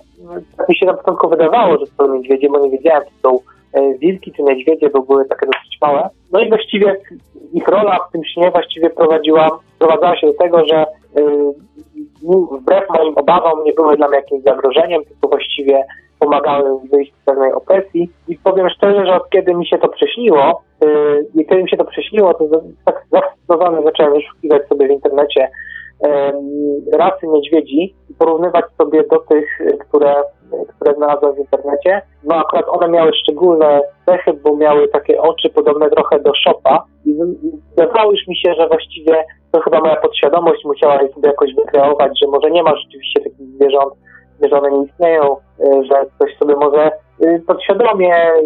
Tak mi się na początku wydawało, że to są niedźwiedzie, bo nie wiedziałem, czy są e, wilki czy niedźwiedzie, bo były takie małe. No i właściwie ich rola w tym śnie właściwie prowadziła, prowadzała się do tego, że y, wbrew moim obawom nie były dla mnie jakimś zagrożeniem, tylko właściwie pomagały wyjść z pewnej opresji. I powiem szczerze, że od kiedy mi się to przyśniło, yy, i kiedy mi się to przyśniło, to tak zafascynowany zacząłem wyszukiwać sobie w internecie rasy niedźwiedzi i porównywać sobie do tych, które, które znalazłem w internecie. No akurat one miały szczególne cechy, bo miały takie oczy podobne trochę do szopa i wydawało już mi się, że właściwie to chyba moja podświadomość musiała sobie jakoś wykreować, że może nie ma rzeczywiście takich zwierząt, że one nie istnieją, e, że coś sobie może e, podświadomie e,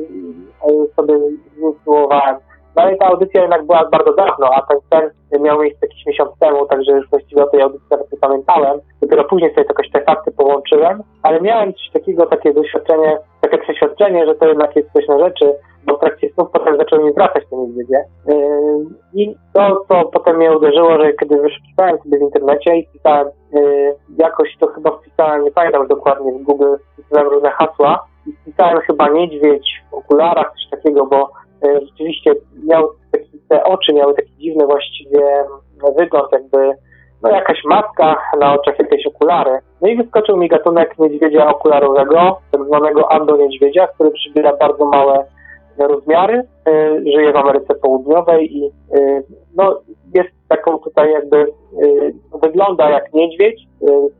sobie zinsynuowałem. No ale ta audycja jednak była bardzo dawno, a ten sen miał miejsce jakiś miesiąc temu, także już właściwie o tej audycji nawet nie pamiętałem. Dopiero później sobie jakoś te fakty połączyłem, ale miałem coś takiego, takie doświadczenie, takie przeświadczenie, że to jednak jest coś na rzeczy, bo w trakcie snów potem zaczęły mi wracać te niedźwiedzie. Yy, I to, co potem mnie uderzyło, że kiedy wyszukiwałem sobie w internecie i pisałem yy, jakoś, to chyba wpisałem, nie pamiętam dokładnie w Google, wpisałem różne hasła i wpisałem chyba niedźwiedź w okularach, coś takiego, bo rzeczywiście miał taki, te oczy miały taki dziwny właściwie wygląd, jakby no jakaś maska na oczach, jakieś okulary. No i wyskoczył mi gatunek niedźwiedzia okularowego, tak zwanego ando niedźwiedzia, który przybiera bardzo małe rozmiary, e, żyje w Ameryce Południowej i e, no, jest taką tutaj jakby, e, wygląda jak niedźwiedź,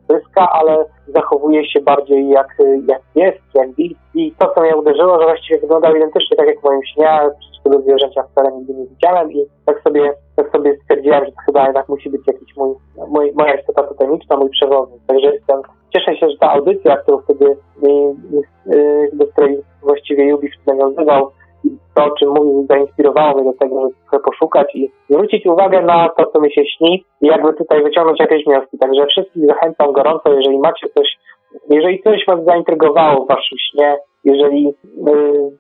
pyska, ale zachowuje się bardziej jak, jak pies, jak wilk. I to, co mnie uderzyło, że właściwie wyglądał identycznie tak jak w moim śnie, przecież tego zwierzęcia wcale nigdy nie widziałem i tak sobie, tak sobie stwierdziłem, że to chyba jednak musi być jakiś mój, mój moja istota totemiczna, mój przewodnik. Także jestem, cieszę się, że ta audycja, którą wtedy, do której właściwie Jubi nawiązywał, to, o czym mówił, zainspirowało mnie do tego, żeby trochę poszukać i zwrócić uwagę na to, co mi się śni i jakby tutaj wyciągnąć jakieś wnioski. Także wszystkich zachęcam gorąco, jeżeli macie coś, jeżeli coś Was zaintrygowało w Waszym śnie, jeżeli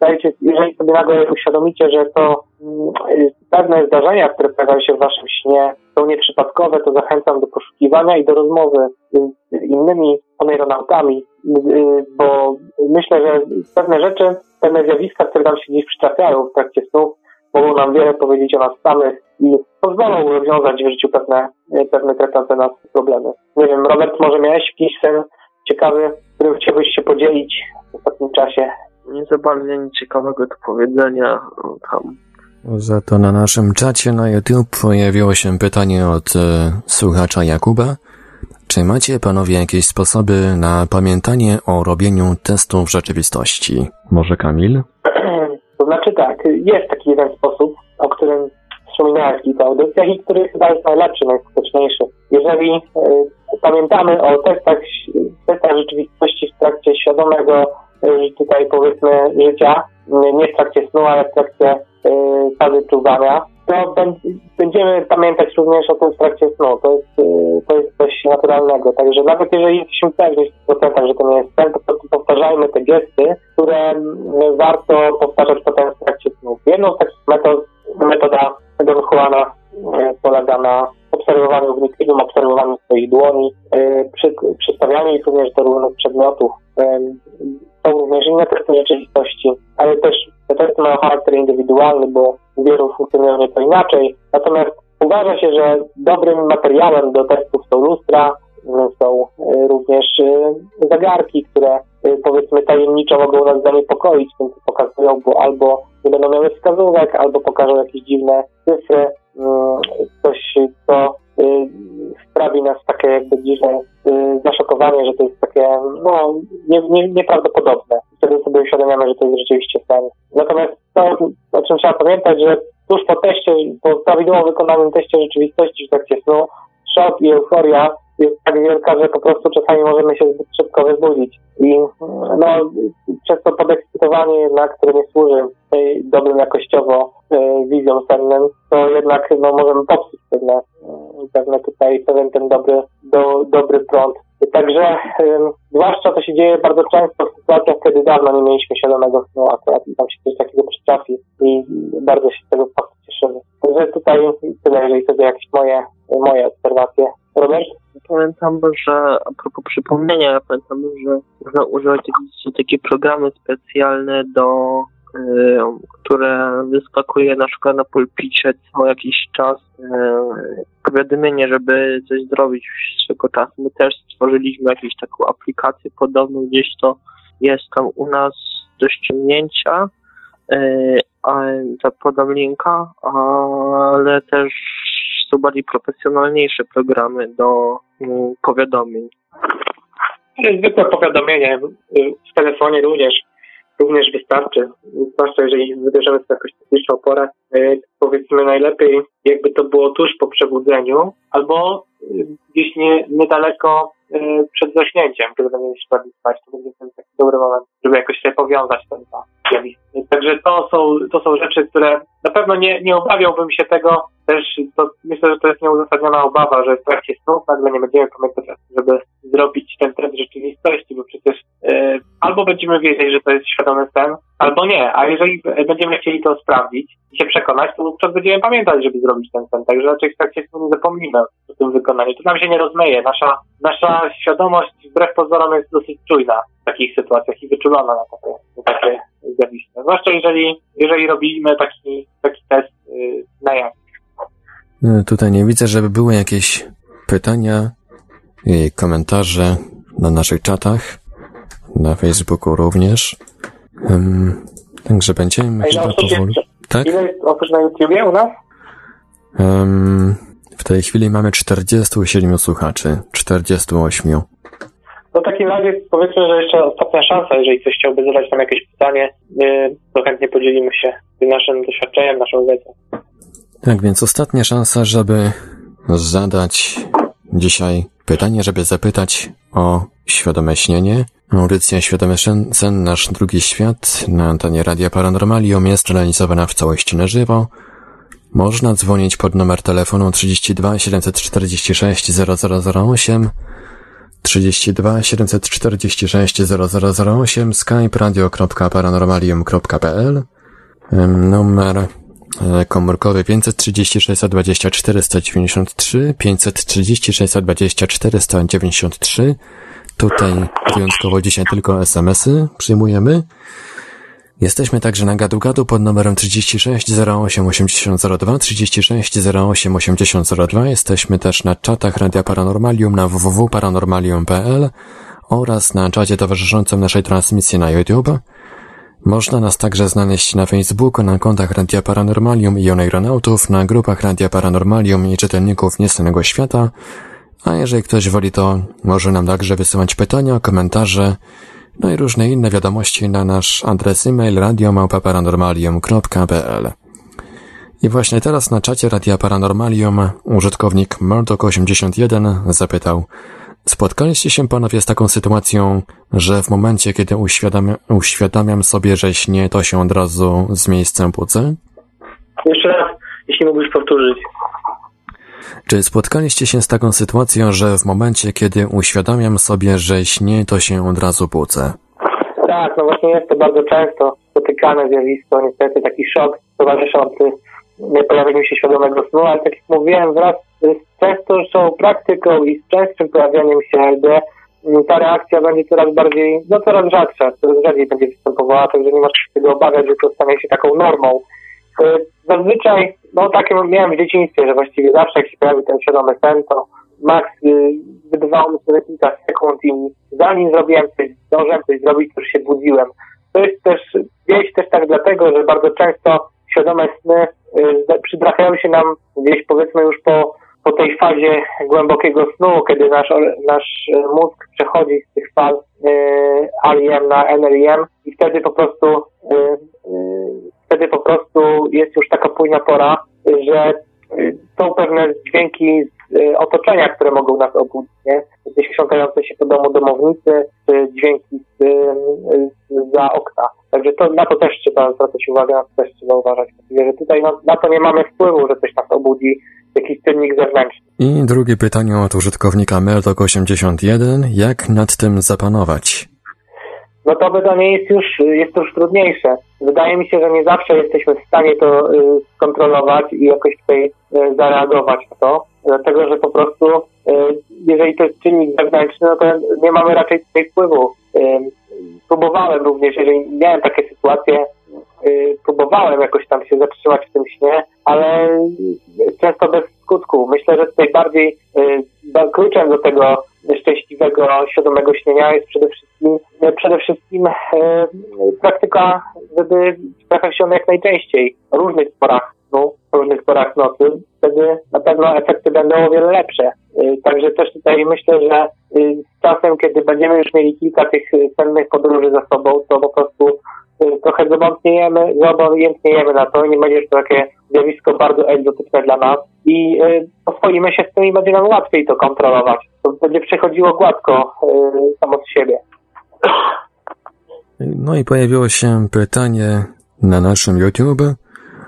dajecie, jeżeli sobie nagle uświadomicie, że to yy, pewne zdarzenia, które pojawiają się w Waszym śnie są nieprzypadkowe, to zachęcam do poszukiwania i do rozmowy z innymi oneironautami, yy, bo myślę, że pewne rzeczy pewne zjawiska, które nam się gdzieś przytrafiają w trakcie snów, mogą nam wiele powiedzieć o nas samych i pozwolą rozwiązać w życiu pewne, pewne traktujące nas problemy. Nie wiem, Robert, może miałeś jakiś sen ciekawy, którym chciałbyś się podzielić w ostatnim czasie? Nie za bardzo nic ciekawego do powiedzenia tam. Za to na naszym czacie na YouTube pojawiło się pytanie od e, słuchacza Jakuba. Czy macie panowie jakieś sposoby na pamiętanie o robieniu testów rzeczywistości? Może Kamil? *clears throat* To znaczy tak, jest taki jeden sposób, o którym wspominałem w kilku audycjach i który chyba jest najlepszy, najskuteczniejszy. Jeżeli y, pamiętamy o testach, testach rzeczywistości w trakcie świadomego y, tutaj powiedzmy życia, nie w trakcie snu, ale w trakcie y, fazy czuwania, to będziemy pamiętać również o tym w trakcie snu. To jest, y, to jest coś naturalnego. Także nawet jeżeli jesteśmy pewni w procentach, że to nie jest sen, to powtarzajmy te gesty, które y, warto powtarzać potem w trakcie snu. Jedną z takich metod, metoda Don Juana polega na obserwowaniu wnikliwym, obserwowaniu swoich dłoni, przy, przystawianiu ich również do różnych przedmiotów. Są również inne testy rzeczywistości, ale też te testy mają charakter indywidualny, bo wielu funkcjonują nieco inaczej. Natomiast uważa się, że dobrym materiałem do testów są lustra, są e, również e, zegarki, które e, powiedzmy tajemniczo mogą nas zaniepokoić tym, co pokazują, bo albo nie będą miały wskazówek, albo pokażą jakieś dziwne cyfry, coś, co sprawi nas takie jakby dziwne zaszokowanie, że to jest takie no, nie, nie, nieprawdopodobne. Wtedy sobie uświadamiamy, że to jest rzeczywiście sen. Natomiast to, o czym trzeba pamiętać, że tuż po teście, po prawidłowo wykonanym teście rzeczywistości w trakcie snu, szok i euforia jest tak wielka, że po prostu czasami możemy się zbyt szybko wybudzić. I no, przez to podekscytowanie jednak, które nie służy tej dobrym jakościowo y, wizjom sennym, to jednak no, możemy popsuć pewne, y, pewne tutaj, pewien ten dobry, do, dobry prąd Także zwłaszcza to się dzieje bardzo często w sytuacjach, kiedy dawno nie mieliśmy świadomego snu akurat i tam się coś takiego przytrafi i bardzo się z tego faktu cieszymy. Także tutaj tyle, jeżeli chodzi o jakieś moje, moje obserwacje. Robert? Pamiętam, że a propos przypomnienia, ja pamiętam, że można używać takie programy specjalne do które wyskakuje na przykład na pulpicie co jakiś czas powiadomienie, żeby coś zrobić swego czasu. My też stworzyliśmy jakąś taką aplikację podobną, gdzieś to jest tam u nas do ściągnięcia, a podam linka, ale też są bardziej profesjonalniejsze programy do mm, powiadomień. Zwykłe powiadomienie w telefonie również również wystarczy. Zwłaszcza jeżeli wybierzemy sobie jakąś techniczną porę, powiedzmy najlepiej jakby to było tuż po przebudzeniu albo gdzieś nie, niedaleko Y, przed zaśnięciem, kiedy będziemy się bardziej spać, to będzie ten taki dobry moment, żeby jakoś sobie powiązać ten zjawisko. Także to są, to są rzeczy, które na pewno nie, nie obawiałbym się tego, też to, myślę, że to jest nieuzasadniona obawa, że w trakcie snu nagle nie będziemy pamiętać, żeby zrobić ten test rzeczywistości, bo przecież e, albo będziemy wiedzieć, że to jest świadomy sen, albo nie, a jeżeli będziemy chcieli to sprawdzić i się przekonać, to wówczas będziemy pamiętać, żeby zrobić ten sen, także raczej w trakcie snu nie zapomnimy o tym wykonaniu. To nam się nie rozmyje, nasza, nasza świadomość wbrew pozorom jest dosyć czujna w takich sytuacjach i wyczulona na takie, na takie zjawiska. Zwłaszcza jeżeli, jeżeli robimy taki, taki test yy, na jaw. E, tutaj nie widzę, żeby były jakieś pytania i komentarze na naszych czatach, na Facebooku również. Um, także będziemy chyba powoli. Tak? Ile jest osób na YouTubie u nas? Um, w tej chwili mamy 47 słuchaczy, 48. No w takim razie powiedzmy, że jeszcze ostatnia szansa, jeżeli ktoś chciałby zadać nam jakieś pytanie, to chętnie podzielimy się naszym doświadczeniem, naszą wiedzą. Tak więc ostatnia szansa, żeby zadać dzisiaj pytanie, żeby zapytać o świadome śnienie. Audycja Świadomy Sen, nasz drugi świat na antenie Radia Paranormalium jest realizowana w całości na żywo. Można dzwonić pod numer telefonu 32 746 0008 32 746 0008 skype radio.paranormalium.pl Numer komórkowy 536 20 493, 536 20 493. Tutaj wyjątkowo dzisiaj tylko SMS-y przyjmujemy. Jesteśmy także na gadu gadu pod numerem 36 08 8002, 36 08 8002. Jesteśmy też na czatach Radia Paranormalium na www.paranormalium.pl oraz na czacie towarzyszącym naszej transmisji na YouTube. Można nas także znaleźć na Facebooku, na kontach Radia Paranormalium i Oneironautów, na grupach Radia Paranormalium i czytelników Niestanego Świata, a jeżeli ktoś woli to, może nam także wysyłać pytania, komentarze, no i różne inne wiadomości na nasz adres e-mail radiomałpa-paranormalium.pl I właśnie teraz na czacie Radia Paranormalium użytkownik Murdoch81 zapytał Spotkaliście się panowie z taką sytuacją, że w momencie, kiedy uświadamiam, uświadamiam sobie, że śnie, to się od razu z miejscem budzę? Jeszcze raz, jeśli mógłbyś powtórzyć. Czy spotkaliście się z taką sytuacją, że w momencie, kiedy uświadamiam sobie, że śnie, to się od razu budzę? Tak, no właśnie jest to bardzo często spotykane zjawisko, niestety taki szok towarzyszący pojawieniu się świadomego snu, ale tak jak mówiłem, wraz z częstszą praktyką i z częstszym pojawianiem się LD, mm, ta reakcja będzie coraz bardziej, no coraz rzadsza, coraz rzadziej będzie występowała, także nie masz tego obawiać, że to stanie się taką normą. E, zazwyczaj, no takie miałem w dzieciństwie, że właściwie zawsze jak się pojawi ten świadomy sen, to max y, wydawało mi się kilka sekund i zanim zrobiłem coś, zdążyłem coś zrobić, to już się budziłem. To jest też, gdzieś też tak dlatego, że bardzo często świadome sny y, przytrafiają się nam gdzieś powiedzmy już po, po tej fazie głębokiego snu, kiedy nasz, nasz mózg przechodzi z tych fal y, REM na NREM i wtedy po prostu y, y, wtedy po prostu jest już taka późna pora, że y, są pewne dźwięki z otoczenia, które mogą nas obudzić, nie? Gdzieś krzątające się po domu domownicy, czy dźwięki z, z, za okna. Także to, na to też trzeba zwracać uwagę, na to też trzeba uważać. Że tutaj na, na to nie mamy wpływu, że coś nas obudzi, jakiś czynnik zewnętrzny. I drugie pytanie od użytkownika Meltok81. Jak nad tym zapanować? No to pytanie jest już, jest już trudniejsze. Wydaje mi się, że nie zawsze jesteśmy w stanie to y, skontrolować i jakoś tutaj y, zareagować na to, dlatego że po prostu y, jeżeli to jest czynnik zewnętrzny, no to nie mamy raczej tutaj wpływu. Próbowałem również, jeżeli miałem takie sytuacje, próbowałem jakoś tam się zatrzymać w tym śnie, ale często bez skutku. Myślę, że tutaj bardziej kluczem do tego szczęśliwego, świadomego śnienia jest przede wszystkim, przede wszystkim praktyka, żeby trafiać się jak najczęściej, w różnych porach snu, w różnych porach nocy, wtedy na pewno efekty będą o wiele lepsze. Y, także też tutaj myślę, że y, z czasem, kiedy będziemy już mieli kilka tych cennych podróży za sobą, to po prostu trochę zobojętniejemy, zobojętniejemy na to, nie będzie to takie zjawisko bardzo egzotyczne dla nas i oswoimy się z tym i będzie nam łatwiej to kontrolować. To będzie przechodziło gładko samo z siebie. No i pojawiło się pytanie na naszym YouTube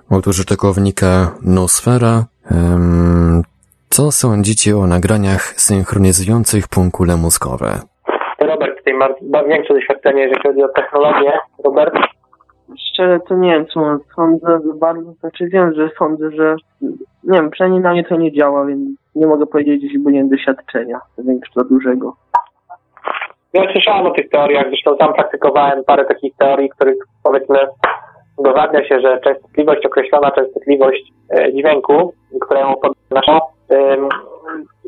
od użytkownika Nosfera. Co sądzicie o nagraniach synchronizujących punkule mózgowe? Robert tutaj ma większe doświadczenie, jeżeli chodzi o technologię. Robert? Szczerze to nie wiem, co sądzę za bardzo, znaczy wiem, że sądzę, że nie wiem, przynajmniej na mnie to nie działa, więc nie mogę powiedzieć, bo nie mam doświadczenia większego, dużego. Ja słyszałem o tych teoriach, zresztą sam praktykowałem parę takich teorii, których powiedzmy udowadnia się, że częstotliwość, określona częstotliwość e, dźwięku, którą podnoszą,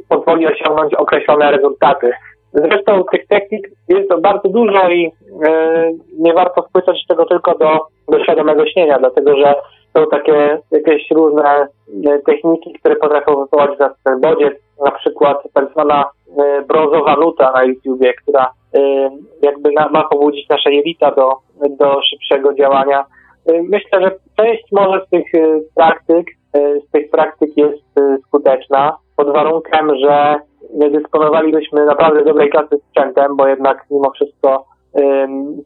pozwoli osiągnąć określone rezultaty. Zresztą tych technik jest bardzo dużo i e, nie warto spłycać tego tylko do, do świadomego śnienia, dlatego że są takie jakieś różne e, techniki, które potrafią wywołać ten bodziec, na przykład tak zwana e, brązowa nuta na YouTubie, która e, jakby ma pobudzić nasze jelita do, do szybszego działania. Myślę, że część może z tych praktyk, z tych praktyk jest skuteczna, pod warunkiem, że nie dysponowalibyśmy naprawdę dobrej klasy sprzętem, bo jednak mimo wszystko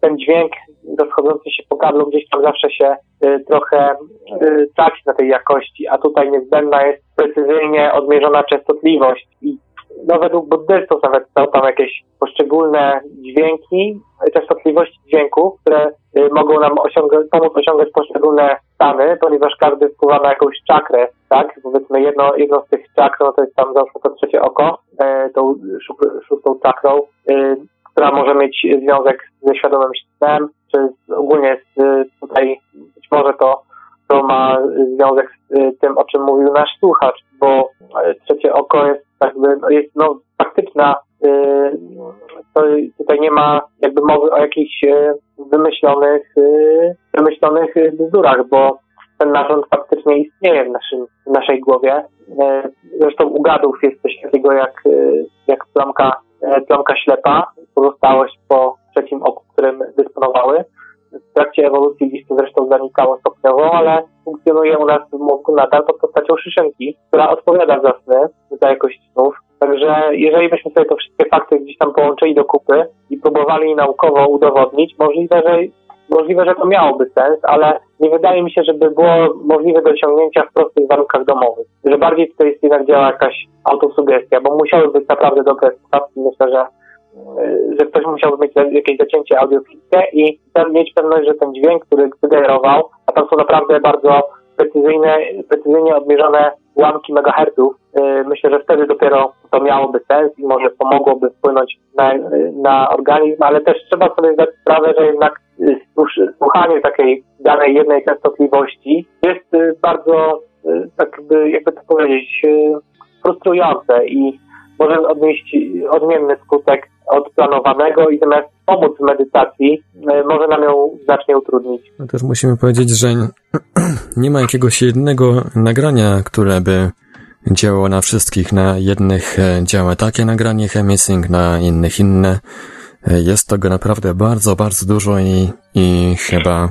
ten dźwięk rozchodzący się po kablu gdzieś tam zawsze się y, trochę y, traci na tej jakości, a tutaj niezbędna jest precyzyjnie odmierzona częstotliwość i no według buddystów nawet są tam jakieś poszczególne dźwięki, częstotliwości dźwięków, które y, mogą nam osiągać, pomóc osiągać poszczególne stany, ponieważ każdy wpływa na jakąś czakrę, tak? Powiedzmy jedno, jedno z tych czakr, no to jest tam zawsze to trzecie oko, e, tą szóstą czakrą, która może mieć związek ze świadomym snem, czy ogólnie z, tutaj być może to, to ma związek z tym, o czym mówił nasz słuchacz, bo trzecie oko jest jakby, no jest no, faktyczna, y, to tutaj nie ma jakby mowy o jakichś y, wymyślonych, y, wymyślonych bzdurach, bo ten narząd faktycznie istnieje w, naszym, w naszej głowie. Zresztą u gadów jest coś takiego jak, jak plamka, plamka ślepa, pozostałość po trzecim oku, którym dysponowały. W trakcie ewolucji to zresztą zanikało stopniowo, ale funkcjonuje u nas w mózgu nadal pod postacią szyszynki, która odpowiada za sny, za jakość snów. Także jeżeli byśmy sobie te wszystkie fakty gdzieś tam połączyli do kupy i próbowali naukowo udowodnić, możliwe, że możliwe, że to miałoby sens, ale nie wydaje mi się, żeby było możliwe do osiągnięcia w prostych warunkach domowych. Że bardziej tutaj jest jednak działa jakaś autosugestia, bo musiały być naprawdę dobre słuchawki. Myślę, że że ktoś musiał mieć jakieś zacięcie audiofilskie i mieć pewność, że ten dźwięk, który wygenerował, a tam są naprawdę bardzo precyzyjne, precyzyjnie odmierzone ułamki megahertów, y, myślę, że wtedy dopiero to miałoby sens i może pomogłoby wpłynąć na, na organizm, ale też trzeba sobie zdać sprawę, że jednak y, słuchanie takiej danej jednej częstotliwości jest bardzo, jakby, jakby to powiedzieć, frustrujące i może odnieść odmienny skutek od planowanego i zamiast pomóc w medytacji, e, może nam ją znacznie utrudnić. No też musimy powiedzieć, że *clears throat* nie ma jakiegoś jednego nagrania, które by działało na wszystkich. Na jednych e, działa takie nagranie Hemisync, na innych inne. E, jest tego naprawdę bardzo, bardzo dużo i, i chyba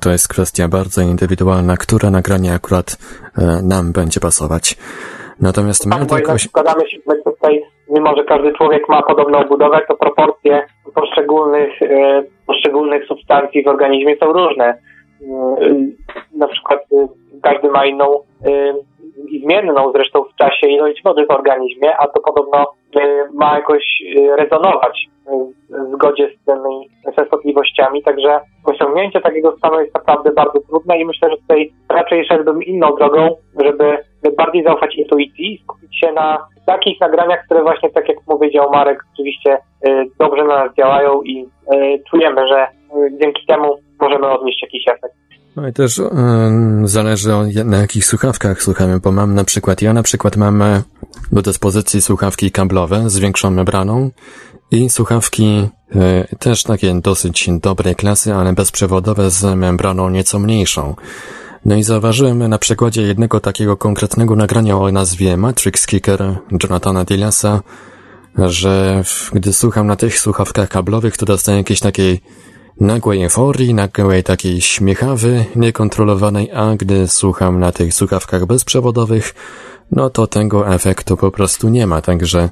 to jest kwestia bardzo indywidualna, które nagranie akurat nam będzie pasować. Natomiast tak, tak, jakoś... Składamy się tutaj mimo że każdy człowiek ma podobną budowę, to proporcje poszczególnych, e, poszczególnych substancji w organizmie są różne. E, na przykład e, każdy ma inną zmienną zresztą w czasie ilość wody w organizmie, a to podobno ma jakoś rezonować w zgodzie z tymi częstotliwościami, także osiągnięcie takiego stanu jest naprawdę bardzo trudne i myślę, że tutaj raczej szedłbym inną drogą, żeby bardziej zaufać intuicji i skupić się na takich nagraniach, które właśnie, tak jak powiedział Marek, oczywiście y, dobrze na nas działają i y, czujemy, że y, dzięki temu możemy odnieść jakiś efekt. No i też zależy na jakich słuchawkach słuchamy, bo mam na przykład, ja na przykład mam e, do dyspozycji słuchawki kablowe z większą membraną i słuchawki y, też takie dosyć dobrej klasy, ale bezprzewodowe z membraną nieco mniejszą. No i zauważyłem na przykładzie jednego takiego konkretnego nagrania o nazwie Matrix Kicker Jonathana Dillasa, że gdy słucham na tych słuchawkach kablowych, to dostaję jakiejś takiej nagłej euforii, nagłej takiej śmiechawy, niekontrolowanej, a gdy słucham na tych słuchawkach bezprzewodowych, no to tego efektu po prostu nie ma, także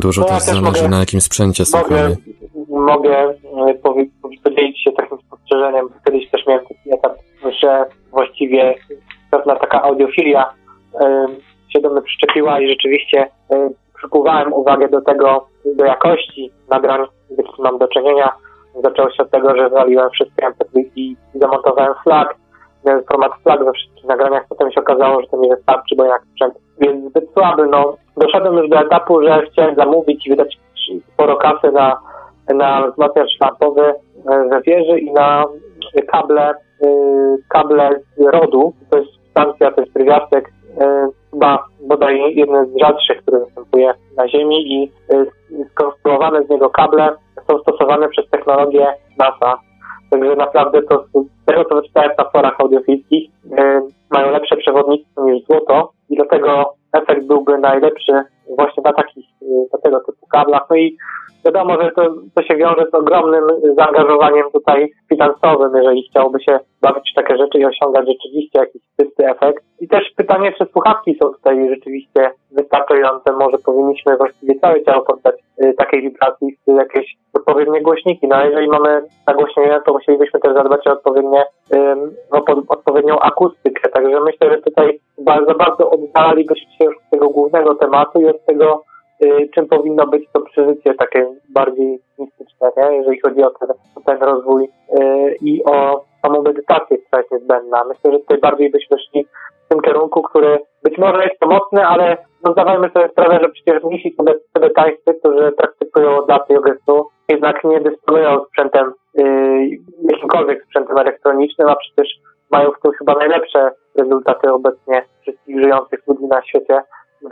dużo No ja też też zależy mogę- na jakim sprzęcie słuchamy. Mogę, mogę e, podzielić się takim spostrzeżeniem. Kiedyś też miałem taki etap, że właściwie pewna taka audiofilia e, się do mnie przyczepiła i rzeczywiście e, przykuwałem uwagę do tego, do jakości nagrań, z jakimi mam do czynienia. Zaczęło się od tego, że waliłem wszystkie MP3 i zamontowałem flag, format flag we wszystkich nagraniach. Potem się okazało, że to nie wystarczy, bo jak sprzęt jest zbyt słaby. No, doszedłem już do etapu, że chciałem zamówić i wydać sporo kasy na, na wzmacniacz lampowy e, we wieży i na kable, e, kable z RODu. To jest substancja, to jest pierwiastek, e, chyba bodaj jeden z rzadszych, który występuje na Ziemi i e, skonstruowane z niego kable są stosowane przez technologię NASA. Także naprawdę to z tego, co wyczytałem na forach audiofilskich, e, mają lepsze przewodnictwo niż złoto i dlatego efekt byłby najlepszy właśnie na takich, na tego typu kablach. No i wiadomo, że to, to się wiąże z ogromnym zaangażowaniem tutaj finansowym, jeżeli chciałoby się bawić w takie rzeczy i osiągać rzeczywiście jakiś czysty efekt. I też pytanie, czy słuchawki są tutaj rzeczywiście wystarczające. Może powinniśmy właściwie całe ciało poddać y, takiej wibracji w jakieś odpowiednie głośniki. No a jeżeli mamy nagłośnienie, to musielibyśmy też zadbać o odpowiednie, ym, o po, odpowiednią akustykę. Także myślę, że tutaj bardzo, bardzo oddalalibyśmy się już od tego głównego tematu i od tego, y, czym powinno być to przeżycie takie bardziej mistyczne, nie? jeżeli chodzi o ten, o ten rozwój y, i o samą medytację, która jest niezbędna. Myślę, że tutaj bardziej byśmy szli w tym kierunku, który być może jest pomocny, ale no zdawajmy sobie sprawę, że przecież mnisi sobie, sobie tańscy, którzy praktykują od lat jogesu, jednak nie dysponują sprzętem, y, jakimkolwiek sprzętem elektronicznym, a przecież mają w tym chyba najlepsze rezultaty obecnie wszystkich żyjących ludzi na świecie.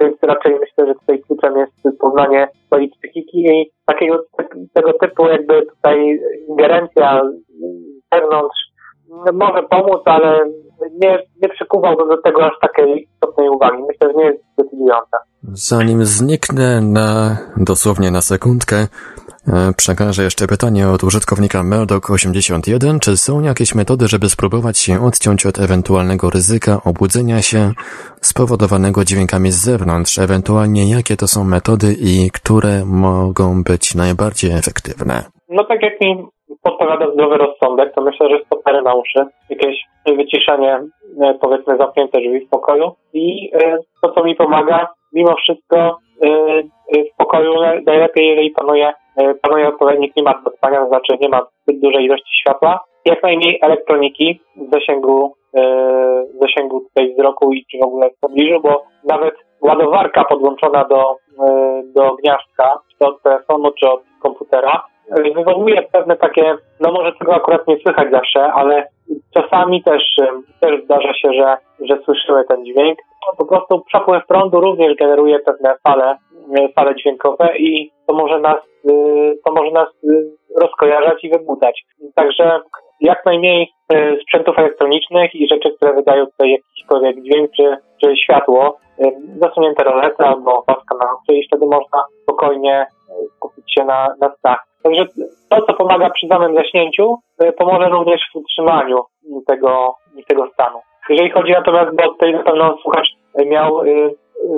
Więc raczej myślę, że tutaj kluczem jest poznanie swojej psychiki i takiego tego typu jakby tutaj ingerencja z zewnątrz no, może pomóc, ale nie, nie przykuwałbym do tego aż takiej istotnej uwagi. Myślę, że nie jest decydująca. Zanim zniknę na dosłownie na sekundkę, przekażę jeszcze pytanie od użytkownika Murdoch81. Czy są jakieś metody, żeby spróbować się odciąć od ewentualnego ryzyka obudzenia się spowodowanego dźwiękami z zewnątrz? Ewentualnie jakie to są metody i które mogą być najbardziej efektywne? No tak jak mi podpowiada zdrowy rozsądek, to myślę, że stopery na uszy, jakieś wyciszenie, e, powiedzmy zamknięte drzwi w pokoju i e, to, co mi pomaga, mimo wszystko e, e, w pokoju na- najlepiej, jeżeli panuje, e, panuje odpowiedni klimat do spania, to znaczy nie ma zbyt dużej ilości światła, jak najmniej elektroniki w zasięgu, e, w zasięgu tutaj wzroku i czy w ogóle w pobliżu, bo nawet ładowarka podłączona do, e, do gniazdka, czy od telefonu, czy od komputera, e, wywołuje pewne takie, no może tego akurat nie słychać zawsze, ale czasami też, e, też zdarza się, że, że słyszymy ten dźwięk. Po prostu przepływ prądu również generuje pewne fale, e, fale dźwiękowe i to może nas, e, to może nas e, rozkojarzać i wybudzać. Także jak najmniej e, sprzętów elektronicznych i rzeczy, które wydają tutaj jakiśkolwiek dźwięk czy, czy światło, e, zasunięte rolety albo paska na oczy i wtedy można spokojnie e, skupić się na, na snach. Także to, co pomaga przy samym zaśnięciu, e, pomoże również w utrzymaniu tego, tego stanu. Jeżeli chodzi natomiast, bo tutaj na pewno słuchacz e, miał, e, e,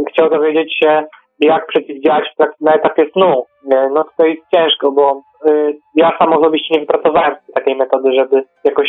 chciał dowiedzieć się, jak przeciwdziałać na etapie snu. No tutaj jest ciężko, bo y, ja sam osobiście nie wypracowałem takiej metody, żeby jakoś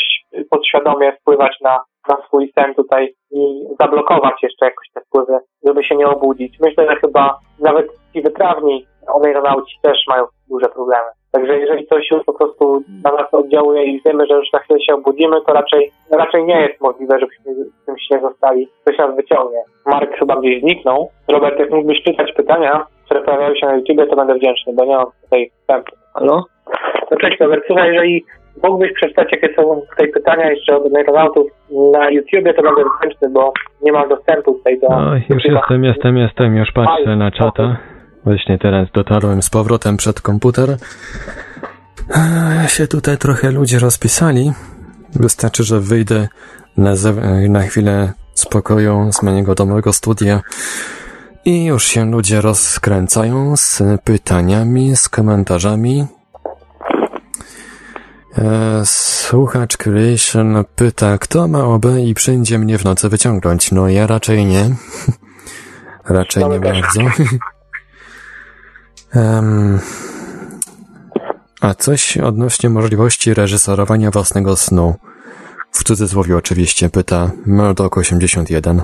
podświadomie wpływać na, na swój sen tutaj i zablokować jeszcze jakoś te wpływy, żeby się nie obudzić. Myślę, że chyba nawet ci wytrawni oneironauci też mają duże problemy. Także jeżeli coś już po prostu na nas oddziałuje i wiemy, że już za chwilę się obudzimy, to raczej, raczej nie jest możliwe, żebyśmy w tym śnie zostali. Coś nas wyciągnie. Mark chyba gdzieś zniknął. Robert, jak mógłbyś czytać pytania, które pojawiają się na YouTubie, to będę wdzięczny, bo nie mam tutaj wstępu. Halo? No cześć Robert, słuchaj, jeżeli mógłbyś przeczytać, jakie są tutaj pytania jeszcze od neuronautów na YouTubie, to będę wdzięczny, bo nie mam dostępu tutaj do... No, już jestem, jestem, jestem, już patrzę na czata. Właśnie teraz dotarłem z powrotem przed komputer. Eee, się tutaj trochę ludzie rozpisali. Wystarczy, że wyjdę na, na chwilę spokoju z mojego domowego studia i już się ludzie rozkręcają z pytaniami, z komentarzami. E, słuchacz Creation pyta, kto ma OB i przyjdzie mnie w nocy wyciągnąć? No ja raczej nie. *laughs* raczej nie bardzo. *laughs* um, a coś odnośnie możliwości reżyserowania własnego snu. W cudzysłowie oczywiście pyta Murdoch 81.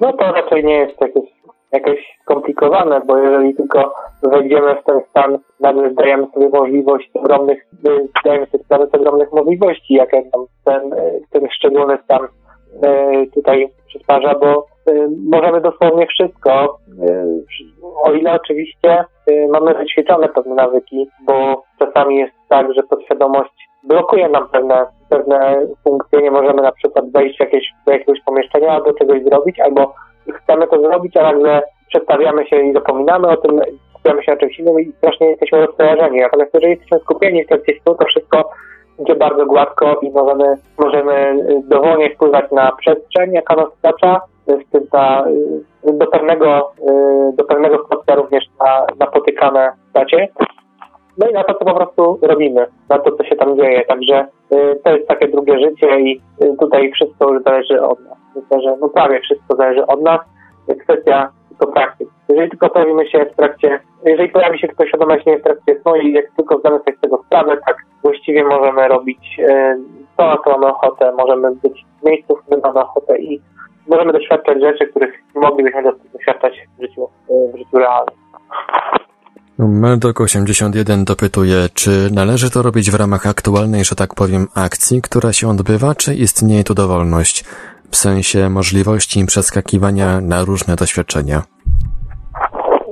No to raczej nie jest jakieś, jakieś skomplikowane, bo jeżeli tylko wejdziemy w ten stan, nagle sobie możliwość ogromnych, zdajemy sobie sprawę z ogromnych możliwości, jakie nam ten, ten szczególny stan e, tutaj przysparza, bo e, możemy dosłownie wszystko, e, o ile oczywiście mamy wyćwiczone pewne nawyki, bo czasami jest tak, że podświadomość blokuje nam pewne, pewne funkcje, nie możemy na przykład wejść jakieś, do jakiegoś pomieszczenia albo czegoś zrobić, albo chcemy to zrobić, a nagle przestawiamy się i zapominamy o tym, skupiamy się na czymś innym i strasznie jesteśmy rozkojarzeni. Natomiast jeżeli jesteśmy skupieni w trakcie snu, to wszystko idzie bardzo gładko i możemy, możemy dowolnie wpływać na przestrzeń, jaka nas otacza, ta, do pewnego, do pewnego stopnia również na napotykane stacie. No i na to, co po prostu robimy, na to, co się tam dzieje. Także y, to jest takie drugie życie i y, tutaj wszystko już zależy od nas. Myślę, że no prawie wszystko zależy od nas. Kwestia tylko praktyki. Jeżeli tylko pojawimy się w trakcie, jeżeli pojawi się tylko świadome śnienie w trakcie snu i jak tylko zdamy sobie z tego sprawę, tak właściwie możemy robić to, na co mamy ochotę, możemy być w miejscu, w którym mamy ochotę i możemy doświadczać rzeczy, których moglibyśmy doświadczać w życiu, w życiu realnym. Meldok 81 dopytuje, czy należy to robić w ramach aktualnej, że tak powiem, akcji, która się odbywa, czy istnieje tu dowolność, w sensie możliwości przeskakiwania na różne doświadczenia?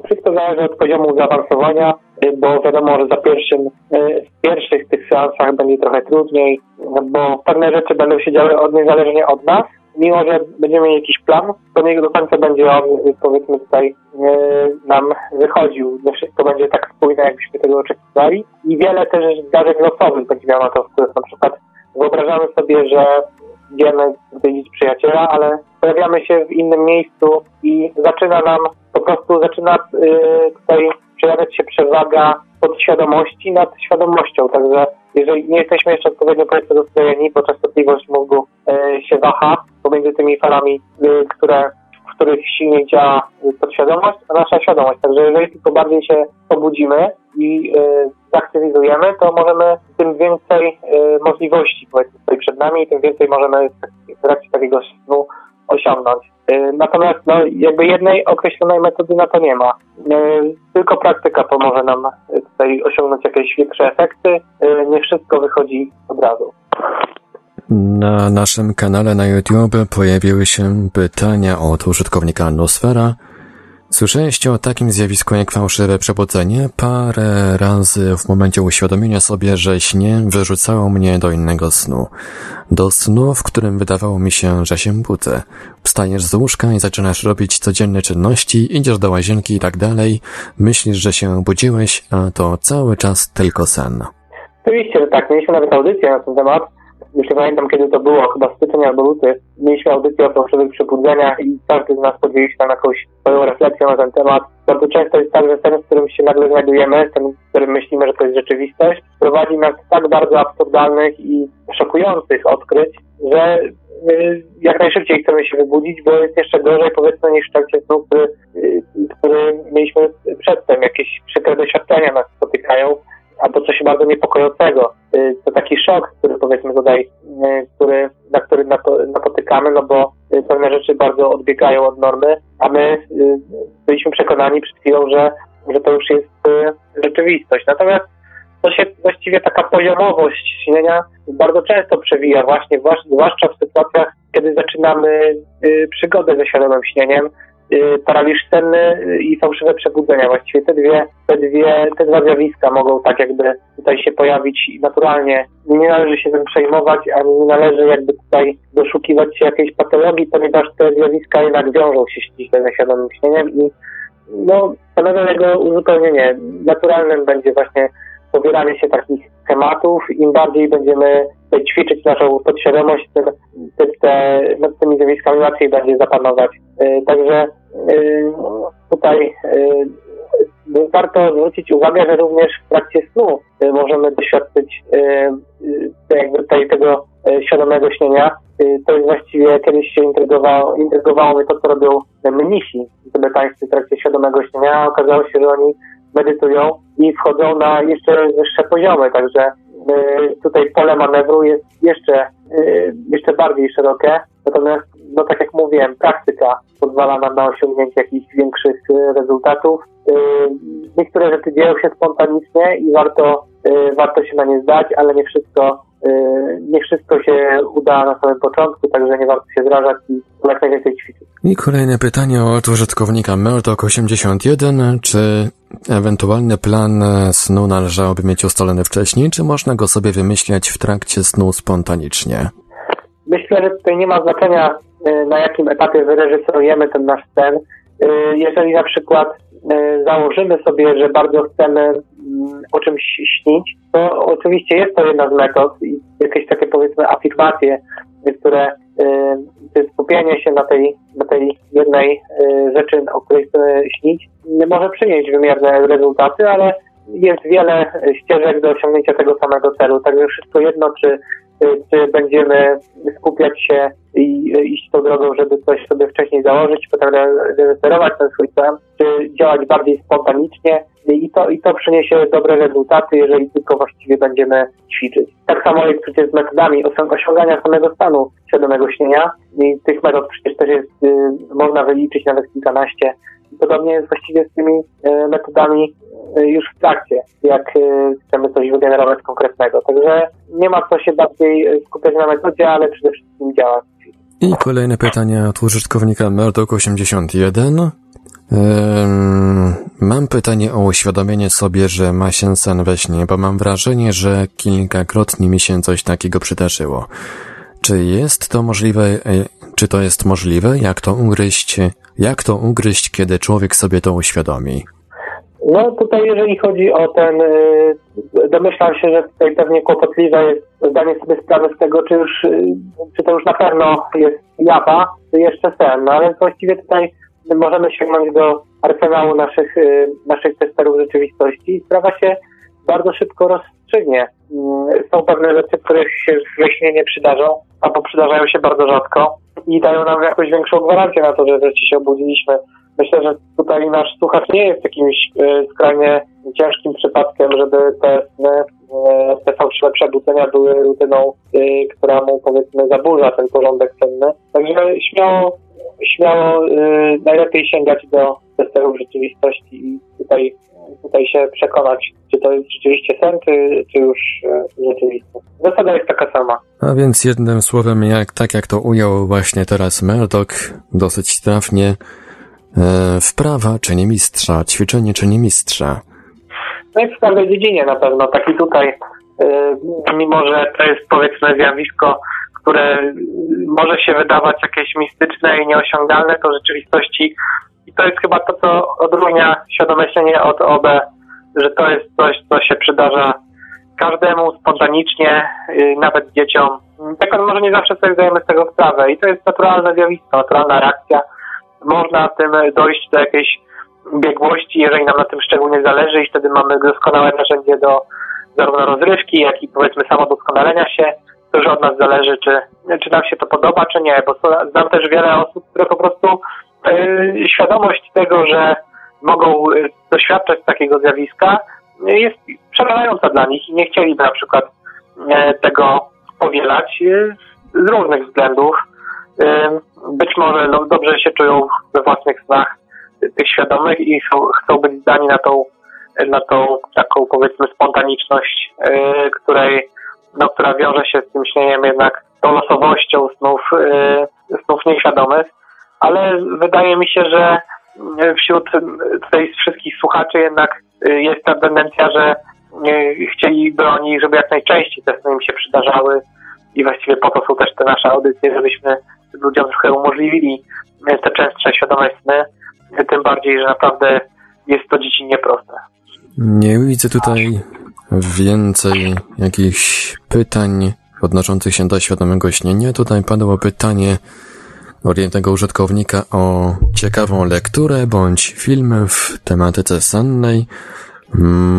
Wszystko zależy od poziomu zaawansowania, bo wiadomo, że za pierwszym, y, w pierwszych tych seansach będzie trochę trudniej, bo pewne rzeczy będą się działy od, niezależnie od nas, mimo że będziemy mieli jakiś plan, to nie do końca będzie on, powiedzmy tutaj, e, nam wychodził. Nie wszystko będzie tak spójne, jakbyśmy tego oczekiwali. I wiele też zdarzeń losowych będzie miało na to wpływ. Na przykład wyobrażamy sobie, że idziemy odwiedzić przyjaciela, ale pojawiamy się w innym miejscu i zaczyna nam, po prostu zaczyna e, tutaj przejawiać się przewaga podświadomości nad świadomością. Także jeżeli nie jesteśmy jeszcze odpowiednio powiedzmy dostojeni, bo częstotliwość mózgu e, się waha pomiędzy tymi falami, e, które, których silniej działa podświadomość, a nasza świadomość. Także jeżeli tylko bardziej się pobudzimy i e, zaktywizujemy, to możemy tym więcej e, możliwości powiedzmy przed nami, tym więcej możemy w trakcie takiego snu osiągnąć. E, natomiast no, jakby jednej określonej metody na to nie ma. Tylko praktyka pomoże nam tutaj osiągnąć jakieś większe efekty. Nie wszystko wychodzi od razu. Na naszym kanale na YouTube pojawiły się pytania od użytkownika Nosfera, Słyszeliście o takim zjawisku jak fałszywe przebudzenie? Parę razy w momencie uświadomienia sobie, że śnie wyrzucało mnie do innego snu. Do snu, w którym wydawało mi się, że się budzę. Wstajesz z łóżka i zaczynasz robić codzienne czynności, idziesz do łazienki i tak dalej. Myślisz, że się budziłeś, a to cały czas tylko sen. Oczywiście, że tak. Mieliśmy nawet audycję na ten temat już pamiętam kiedy to było, chyba styczeń albo luty, mieliśmy audycję o fałszywych przebudzeniach i każdy z nas podjęliśmy się tam jakąś swoją refleksję na ten temat. Bardzo często jest tak, że ten, w którym się nagle znajdujemy, ten, w którym myślimy, że to jest rzeczywistość, prowadzi nas tak bardzo absurdalnych i szokujących odkryć, że jak najszybciej chcemy się wybudzić, bo jest jeszcze gorzej powiedzmy niż w trakcie snu, który, y, który mieliśmy przedtem. Jakieś przykre doświadczenia nas spotykają albo coś bardzo niepokojącego. Y, to taki szok, który powiedzmy tutaj, y, który, na który napotykamy, no bo y, pewne rzeczy bardzo odbiegają od normy, a my byliśmy przekonani przed chwilą, że, że to już jest rzeczywistość. Natomiast to się właściwie taka poziomowość śnienia bardzo często przewija właśnie, zwłaszcza w sytuacjach, kiedy zaczynamy przygodę ze świadomym śnieniem, paraliż senny i fałszywe przebudzenia. Właściwie te dwie, te dwie, te dwa zjawiska mogą tak jakby tutaj się pojawić naturalnie. Nie należy się tym przejmować, ani nie należy jakby tutaj doszukiwać się jakiejś patologii, ponieważ te zjawiska jednak wiążą się ściśle ze świadomym śnieniem i no, stanowią jego uzupełnienie. Naturalnym będzie właśnie pobieranie się takich schematów. Im bardziej będziemy ćwiczyć naszą podświadomość, te, te, te, nad tymi zjawiskami łatwiej będzie zapanować. Także tutaj warto zwrócić uwagę, że również w trakcie snu możemy doświadczyć jakby tutaj tego świadomego śnienia. To jest właściwie kiedyś się intrygowało, intrygowało mnie to, co robią mnisi tybetańscy w trakcie świadomego śnienia. Okazało się, że oni medytują i wchodzą na jeszcze wyższe poziomy, także y, tutaj pole manewru jest jeszcze, y, jeszcze bardziej szerokie, natomiast, no tak jak mówiłem, praktyka pozwala nam na osiągnięcie jakichś większych y, rezultatów. Niektóre rzeczy dzieją się spontanicznie i warto, warto się na nie zdać, ale nie wszystko nie wszystko się uda na samym początku, także nie warto się zrażać i jak najwięcej ćwiczyć. I kolejne pytanie od użytkownika Murdoch81. Czy ewentualny plan snu należałoby mieć ustalony wcześniej, czy można go sobie wymyślać w trakcie snu spontanicznie? Myślę, że tutaj nie ma znaczenia, y, na jakim etapie wyreżyserujemy ten nasz sen. Y, jeżeli na przykład y, założymy sobie, że bardzo chcemy mm, o czymś śnić, to oczywiście jest to jedna z metod i jakieś takie powiedzmy afirmacje, które skupienie się na tej, na tej jednej rzeczy, o której chcemy śnić, nie może przynieść wymierne rezultaty, ale jest wiele ścieżek do osiągnięcia tego samego celu. Także wszystko jedno, czy czy będziemy skupiać się i iść tą drogą, żeby coś sobie wcześniej założyć, potem reżyserować ten swój plan, czy działać bardziej spontanicznie i to, i to przyniesie dobre rezultaty, jeżeli tylko właściwie będziemy ćwiczyć. Tak samo jest przecież z metodami osiągania samego stanu świadomego śnienia i tych metod przecież też jest, y, można wyliczyć nawet kilkanaście. Podobnie jest właściwie z tymi y, metodami Y, już w trakcie, jak y, chcemy coś wygenerować konkretnego. Także nie ma co się bardziej skupiać na metodzie, ale przede wszystkim działać. I kolejne pytanie od użytkownika Merdok81. Mam pytanie o uświadomienie sobie, że ma się sen we śnie, bo mam wrażenie, że kilkakrotnie mi się coś takiego przydarzyło. Czy jest to możliwe, e, czy to jest możliwe? Jak to ugryźć? Jak to ugryźć, kiedy człowiek sobie to uświadomi? No tutaj jeżeli chodzi o ten, y, domyślam się, że tutaj pewnie kłopotliwe jest zdanie sobie sprawy z tego, czy już, y, czy to już na pewno jest japa, czy jeszcze sen, no ale właściwie tutaj możemy sięgnąć do arsenału naszych, y, naszych testerów rzeczywistości i sprawa się bardzo szybko rozstrzygnie. Są pewne rzeczy, które się we śnie nie przydarzą, albo przydarzają się bardzo rzadko i dają nam jakąś większą gwarancję na to, że wreszcie się obudziliśmy Myślę, że tutaj nasz słuchacz nie jest jakimś e, skrajnie ciężkim przypadkiem, żeby te, e, te fałszywe przebudzenia były rutyną, e, która mu powiedzmy zaburza ten porządek cenny. Także śmiało, śmiało najlepiej sięgać do testerów rzeczywistości i tutaj, tutaj się przekonać, czy to jest rzeczywiście sen, czy, czy już rzeczywistość. Zasada jest taka sama. A więc jednym słowem, jak, tak jak to ujął właśnie teraz Murdoch, dosyć trafnie, E, wprawa czyni mistrza, ćwiczenie czyni mistrza. No i w każdej dziedzinie na pewno. Tak i tutaj, e, mimo że to jest powiedzmy zjawisko, które może się wydawać jakieś mistyczne i nieosiągalne, to w rzeczywistości i to jest chyba to, co odróżnia świadome od OB, że to jest coś, co się przydarza każdemu spontanicznie, y, nawet dzieciom. Tak może nie zawsze sobie zdajemy z tego sprawę i to jest naturalne zjawisko, naturalna reakcja można tym dojść do jakiejś biegłości, jeżeli nam na tym szczególnie zależy i wtedy mamy doskonałe narzędzie do zarówno rozrywki, jak i powiedzmy samodoskonalenia się. To już od nas zależy, czy, czy nam się to podoba, czy nie, bo znam też wiele osób, które po prostu świadomość tego, że mogą e, doświadczać takiego zjawiska jest przerażająca dla nich i nie chcieliby na przykład tego powielać z różnych względów. Być może no, dobrze się czują we własnych snach tych świadomych i chcą, chcą być zdani na tą, na tą taką powiedzmy spontaniczność, której, no, która wiąże się z tym śnieniem jednak tą losowością snów, snów nieświadomych, ale wydaje mi się, że wśród tutaj wszystkich słuchaczy jednak yy, jest ta tendencja, że chcieliby oni, żeby jak najczęściej te sny im się przydarzały i właściwie po to są też te nasze audycje, żebyśmy ludziom trochę umożliwili te częstsze świadome sny, tym bardziej, że naprawdę jest to dziecinnie proste. Nie widzę tutaj więcej jakichś pytań odnoszących się do świadomego śnienia. Tutaj padło pytanie od jednego użytkownika o ciekawą lekturę bądź film w tematyce sennej.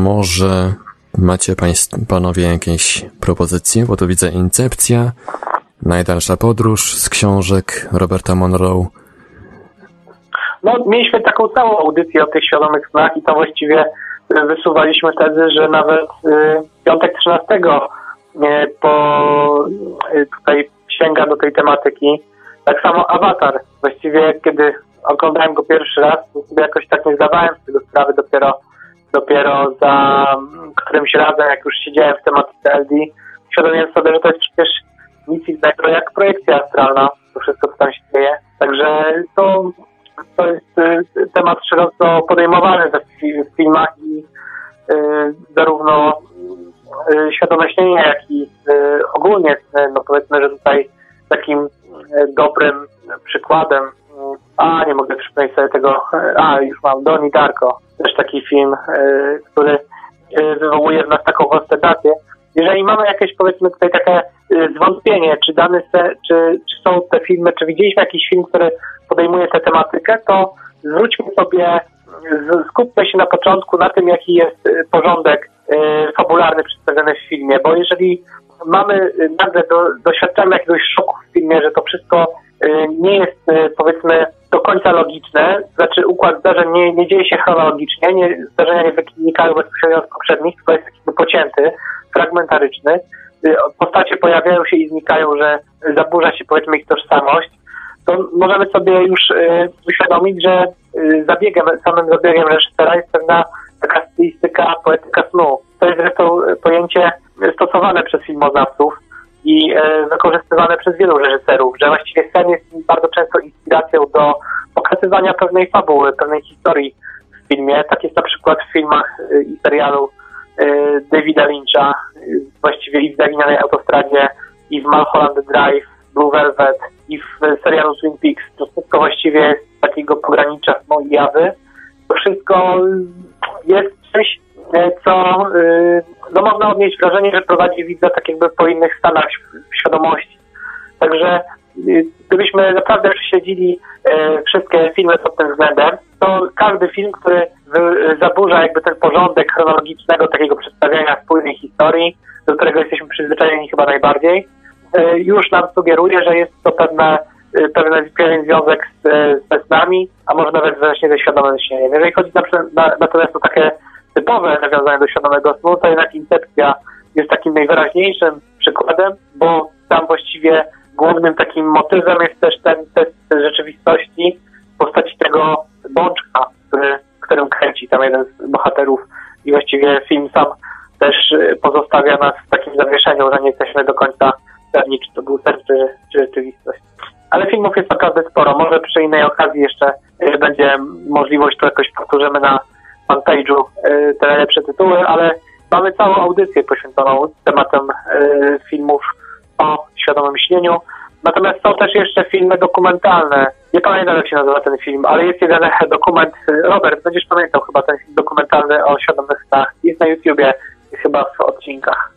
Może macie państwo, panowie jakieś propozycje, bo tu widzę Incepcja, Najdalsza podróż z książek Roberta Monroe. No, mieliśmy taką całą audycję o tych świadomych snach i to właściwie wysuwaliśmy tezy, że nawet y, piątek 13 y, po, y, tutaj sięga do tej tematyki. Tak samo Avatar. Właściwie kiedy oglądałem go pierwszy raz, to sobie jakoś tak nie zdawałem z tego sprawy dopiero dopiero za którymś razem, jak już siedziałem w tematyce LD, uświadomiłem sobie, że to jest przecież nic innego jak projekcja astralna, to wszystko, co tam się dzieje. Także to, to jest y, temat szeroko podejmowany w filmach i y, zarówno y, świadome śnienie, jak i ogólnie, no powiedzmy, że tutaj takim dobrym przykładem, a nie mogę przypomnieć sobie tego, a już mam, Doni Darko, też taki film, który wywołuje w nas taką konstatację, jeżeli mamy jakieś, powiedzmy, tutaj takie zwątpienie, czy dane se, czy, czy są te filmy, czy widzieliśmy jakiś film, który podejmuje tę tematykę, to zwróćmy sobie, skupmy się na początku na tym, jaki jest porządek fabularny przedstawiony w filmie, bo jeżeli mamy, nagle do, doświadczamy jakiegoś szoku w filmie, że to wszystko nie jest, powiedzmy, do końca logiczne, znaczy układ zdarzeń nie, nie dzieje się chronologicznie, nie, zdarzenia nie wynikają bezpośrednio z poprzednich, tylko jest taki pocięty, fragmentaryczny. Y, postacie pojawiają się i znikają, że zaburza się powiedzmy ich tożsamość, to możemy sobie już y, uświadomić, że y, zabiegiem, samym zabiegiem reżysera jest pewna taka stylistyka poetyka snu. To jest zresztą pojęcie stosowane przez filmoznawców i wykorzystywane przez wielu reżyserów, że właściwie sen jest bardzo często inspiracją do pokazywania pewnej fabuły, pewnej historii w filmie. Tak jest na przykład w filmach i serialu E, Davida Lyncha, właściwie i w Zaginionej Autostradzie, i w Mulholland Drive, Blue Velvet, i w serialu Twin Peaks. To wszystko właściwie jest takiego pogranicza snu i jawy. To wszystko jest e, co e, no można odnieść wrażenie, że prowadzi widza tak jakby po innych stanach świadomości. Także gdybyśmy naprawdę prześledzili wszystkie filmy pod tym względem, to każdy film, który zaburza jakby ten porządek chronologicznego takiego przedstawiania spójnej historii, do którego jesteśmy przyzwyczajeni chyba najbardziej, e, już nam sugeruje, że jest to pewne, e, pewne, pewien związek z, e, ze a może nawet właśnie ze świadomym śnieniem. Jeżeli chodzi na, na, natomiast o takie typowe nawiązanie do świadomego snu, to jednak Incepcja jest takim najwyraźniejszym przykładem, bo tam właściwie głównym takim motywem jest też ten test rzeczywistości w postaci tego bączka, który którym kręci tam jeden z bohaterów i właściwie film sam też y, pozostawia nas w takim zawieszeniu, że nie jesteśmy do końca pewni, czy to był sen, czy, czy rzeczywistość. Ale filmów jest naprawdę sporo. Może przy innej okazji jeszcze y, będzie możliwość, to jakoś powtórzymy na fanpage'u te najlepsze tytuły, ale mamy całą audycję poświęconą tematem filmów o świadomym śnieniu. Natomiast są też jeszcze filmy dokumentalne. Nie pamiętam, jak się nazywa ten film, ale jest jeden *laughs* dokument. Robert, będziesz pamiętał chyba ten film dokumentalny o świadomych snach. Jest na YouTubie, chyba w odcinkach.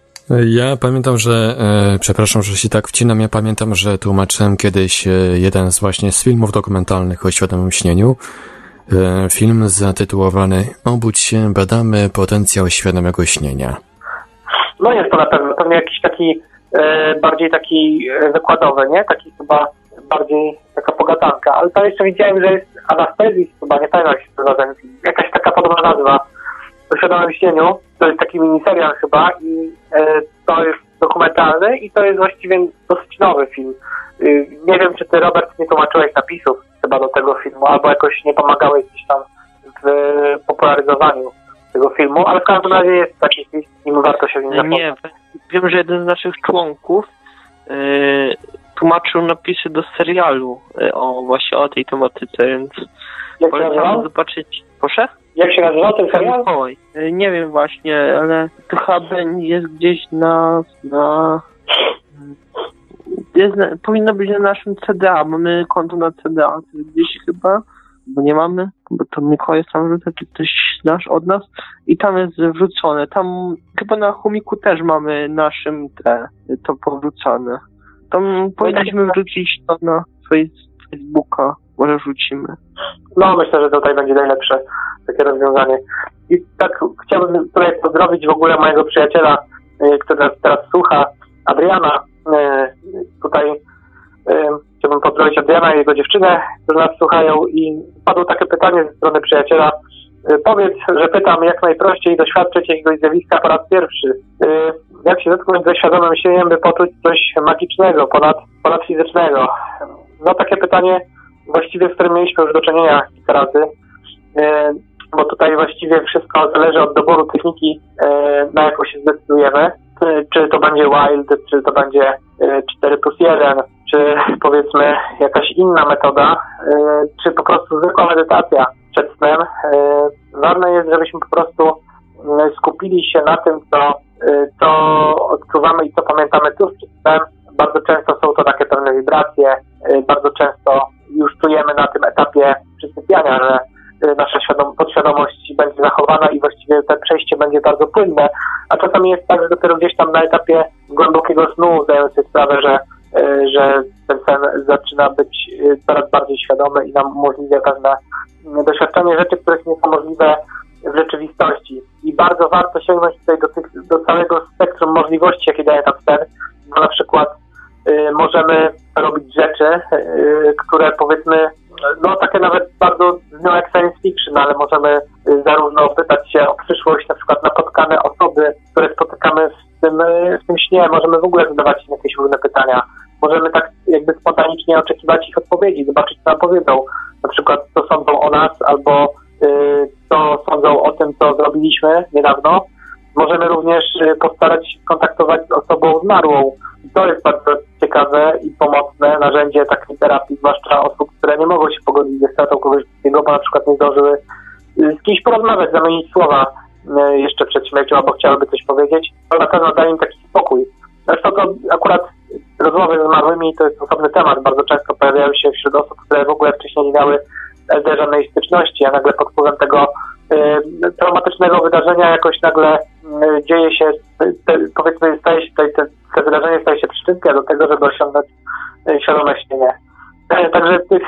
Ja pamiętam, że, e, przepraszam, że się tak wcinam, ja pamiętam, że tłumaczyłem kiedyś e, jeden z właśnie z filmów dokumentalnych o świadomym śnieniu. E, film zatytułowany Obudź się, badamy potencjał świadomego śnienia. No jest to na pewno, pewnie jakiś taki E, bardziej taki e, wykładowy, nie? Taki chyba bardziej taka pogadanka. Ale to jeszcze widziałem, że jest Anastazis, chyba nie pamiętam się nazywa. Jakaś taka podobna nazwa o świadomym śnieniu. To jest taki miniserial chyba i to jest dokumentalny i to jest właściwie dosyć nowy film. nie wiem, czy ty, Robert, nie tłumaczyłeś napisów albo jakoś nie pomagałeś gdzieś tam w popularyzowaniu tego filmu, ale w każdym razie jest taki film i warto się w nim zapoznać. Nie, wiem, że jeden z naszych członków yy, tłumaczył napisy do serialu yy, o właśnie o tej tematyce, więc Jak polecam zobaczyć. Proszę? Jak się nazywa ten serial? Yy, nie wiem właśnie, ale to chyba jest gdzieś na... na jest, powinno być na naszym CDA. Mamy konto na CDA, gdzieś chyba bo nie mamy, bo to Mikołaj tam rzuca, czy ktoś znasz od nas i tam jest wrzucone. Tam chyba na chomiku też mamy naszym te, to powrzucane. Tam powinniśmy wrzucić to na Facebooka, może wrzucimy. No, myślę, że tutaj będzie najlepsze takie rozwiązanie. I tak chciałbym tutaj pozdrowić w ogóle mojego przyjaciela, y, który nas teraz słucha, Adriana. Y, tutaj y, chciałbym pozdrowić Adriana i jego dziewczynę, którzy nas słuchają i padło takie pytanie ze strony przyjaciela. Powiedz, że pytam jak najprościej doświadczyć jakiegoś zjawiska po raz pierwszy. Jak się zetknąć ze świadomym siebie, by poczuć coś magicznego, ponad, ponad fizycznego? No takie pytanie właściwie, z którym mieliśmy już do czynienia kilka razy bo tutaj właściwie wszystko zależy od doboru techniki, e, na jaką się zdecydujemy. E, czy to będzie wild, czy to będzie 4 e, plus 1, czy powiedzmy jakaś inna metoda, czy po prostu zwykła medytacja przed snem. Ważne jest, żebyśmy po prostu skupili się na tym, co, co odczuwamy i co pamiętamy tuż przed snem. Bardzo często są to takie pewne wibracje, bardzo często już czujemy na tym etapie przysypiania, że Y, nasza świadom- podświadomość będzie zachowana i właściwie to przejście będzie bardzo płynne, a czasami jest tak, że dopiero gdzieś tam na etapie głębokiego snu zdajemy sobie sprawę, że, y, że ten sen zaczyna być y, coraz bardziej świadomy i nam umożliwia pewne doświadczenie rzeczy, które są niemożliwe w rzeczywistości. I bardzo warto sięgnąć tutaj do, tych, do całego spektrum możliwości, jakie daje tam sen, bo na przykład y, możemy robić rzeczy, y, które powiedzmy no takie nawet bardzo no, jak science fiction, ale możemy y, zarówno pytać się o przyszłość, na przykład napotkane osoby, które spotykamy w tym, y, w tym śnie, możemy w ogóle zadawać im jakieś różne pytania. Możemy tak jakby spontanicznie oczekiwać ich odpowiedzi, zobaczyć co nam powiedzą. Na przykład co sądzą o nas, albo y, co sądzą o tym, co zrobiliśmy niedawno. Możemy również y, postarać się kontaktować z osobą zmarłą, to jest bardzo ciekawe i pomocne narzędzie takiej terapii, zwłaszcza osób, które nie mogą się pogodzić ze stratą kogoś bliskiego, bo na przykład nie zdążyły y, z kimś porozmawiać, zamienić słowa y, jeszcze przed śmiercią, albo chciałyby coś powiedzieć, to na pewno daje im taki spokój. Zresztą to akurat rozmowy z zmarłymi to jest osobny temat, bardzo często pojawiają się wśród osób, które w ogóle wcześniej nie miały żadnej styczności, a nagle pod wpływem tego y, traumatycznego wydarzenia jakoś nagle dzieje się, powiedzmy, staje się, te, te wydarzenie staje się przyczynkiem do tego, żeby osiągnąć y, świadome śnienie. E, *clears throat* także tych,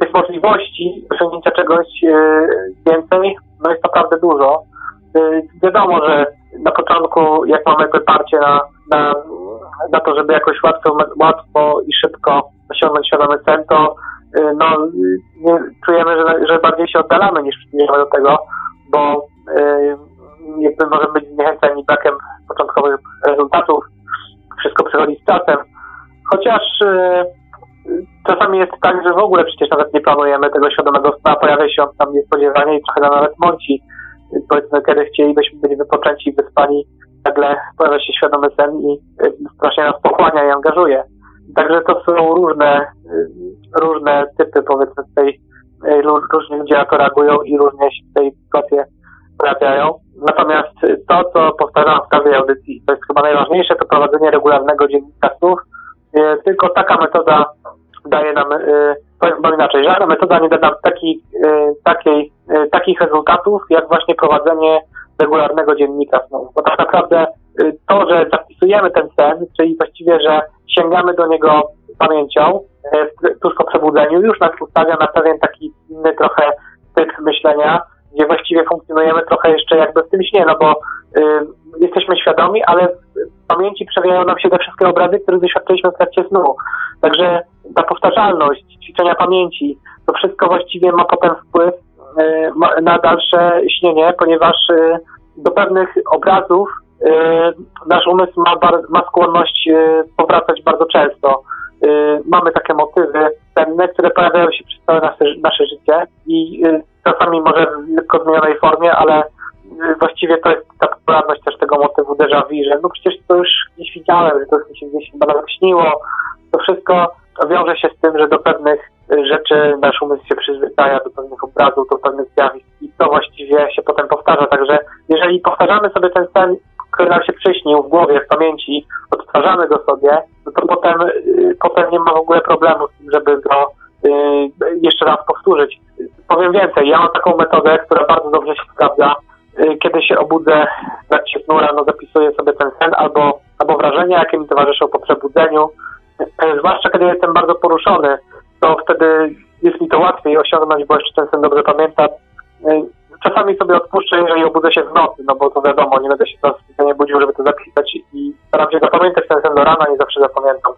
tych możliwości osiągnięcia czegoś więcej, no jest naprawdę dużo. Wiadomo, że na początku, jak mamy wyparcie na, na, na to, żeby jakoś łatwo, łatwo i szybko osiągnąć świadomy sen, to no, czujemy, że, że bardziej się oddalamy niż przybliżamy do tego, bo jakby możemy być zniechęceni brakiem początkowych rezultatów. Wszystko przychodzi z czasem. Chociaż y, czasami jest tak, że w ogóle przecież nawet nie planujemy tego świadomego snu, pojawia się on tam niespodziewanie i trochę nawet mąci. Powiedzmy, kiedy chcielibyśmy być wypoczęci i wyspani, nagle pojawia się świadomy sen i strasznie nas pochłania i angażuje. Także to są różne, różne typy, powiedzmy, tej, różnie ludzie na to reagują i różnie się w tej sytuacji pojawiają. Natomiast to, co powtarzam w każdej audycji, to jest chyba najważniejsze, to prowadzenie regularnego dziennika snów. E, tylko taka metoda daje nam, e, powiem inaczej, żadna metoda nie da nam taki, e, takiej, takich rezultatów, jak właśnie prowadzenie regularnego dziennika snów. Bo tak naprawdę to, że zapisujemy ten sen, czyli właściwie, że sięgamy do niego pamięcią tuż po przebudzeniu, już nas ustawia na pewien taki inny trochę typ myślenia, gdzie właściwie funkcjonujemy trochę jeszcze jakby w tym śnie, no bo y, jesteśmy świadomi, ale w pamięci przewijają nam się te wszystkie obrazy, które doświadczyliśmy w trakcie snu. Także ta powtarzalność, ćwiczenia pamięci, to wszystko właściwie ma potem wpływ y, na dalsze śnienie, ponieważ y, do pewnych obrazów Y, nasz umysł ma, ma skłonność y, powracać bardzo często. Y, mamy takie motywy penne, które pojawiają się przez całe nasze, nasze życie i czasami może w lekko zmienionej formie, ale właściwie to jest ta popularność też tego motywu déjà vu, że no przecież to już gdzieś widziałem, że to mi się gdzieś chyba nawet śniło. To wszystko wiąże się z tym, że do pewnych rzeczy nasz umysł się przyzwyczaja, do pewnych obrazów, do pewnych zjawisk i to właściwie się potem powtarza. Także jeżeli powtarzamy sobie ten sen który nam się przyśnił w głowie, w pamięci, odtwarzamy go sobie, no to potem, y, potem nie ma w ogóle problemu z tym, żeby go y, jeszcze raz powtórzyć. Powiem więcej, ja mam taką metodę, która bardzo dobrze się sprawdza. Y, kiedy się obudzę w trakcie snu rano, zapisuję sobie ten sen albo, albo wrażenia, jakie mi towarzyszą po przebudzeniu. Y, zwłaszcza kiedy jestem bardzo poruszony, to wtedy jest mi to łatwiej osiągnąć, bo jeszcze ten sen dobrze pamiętam. Y, czasami sobie odpuszczę, jeżeli obudzę się w nocy, no bo to wiadomo, nie będę się teraz nie budził, żeby to zapisać i staram się zapamiętać ten sen do rana, nie zawsze zapamiętam.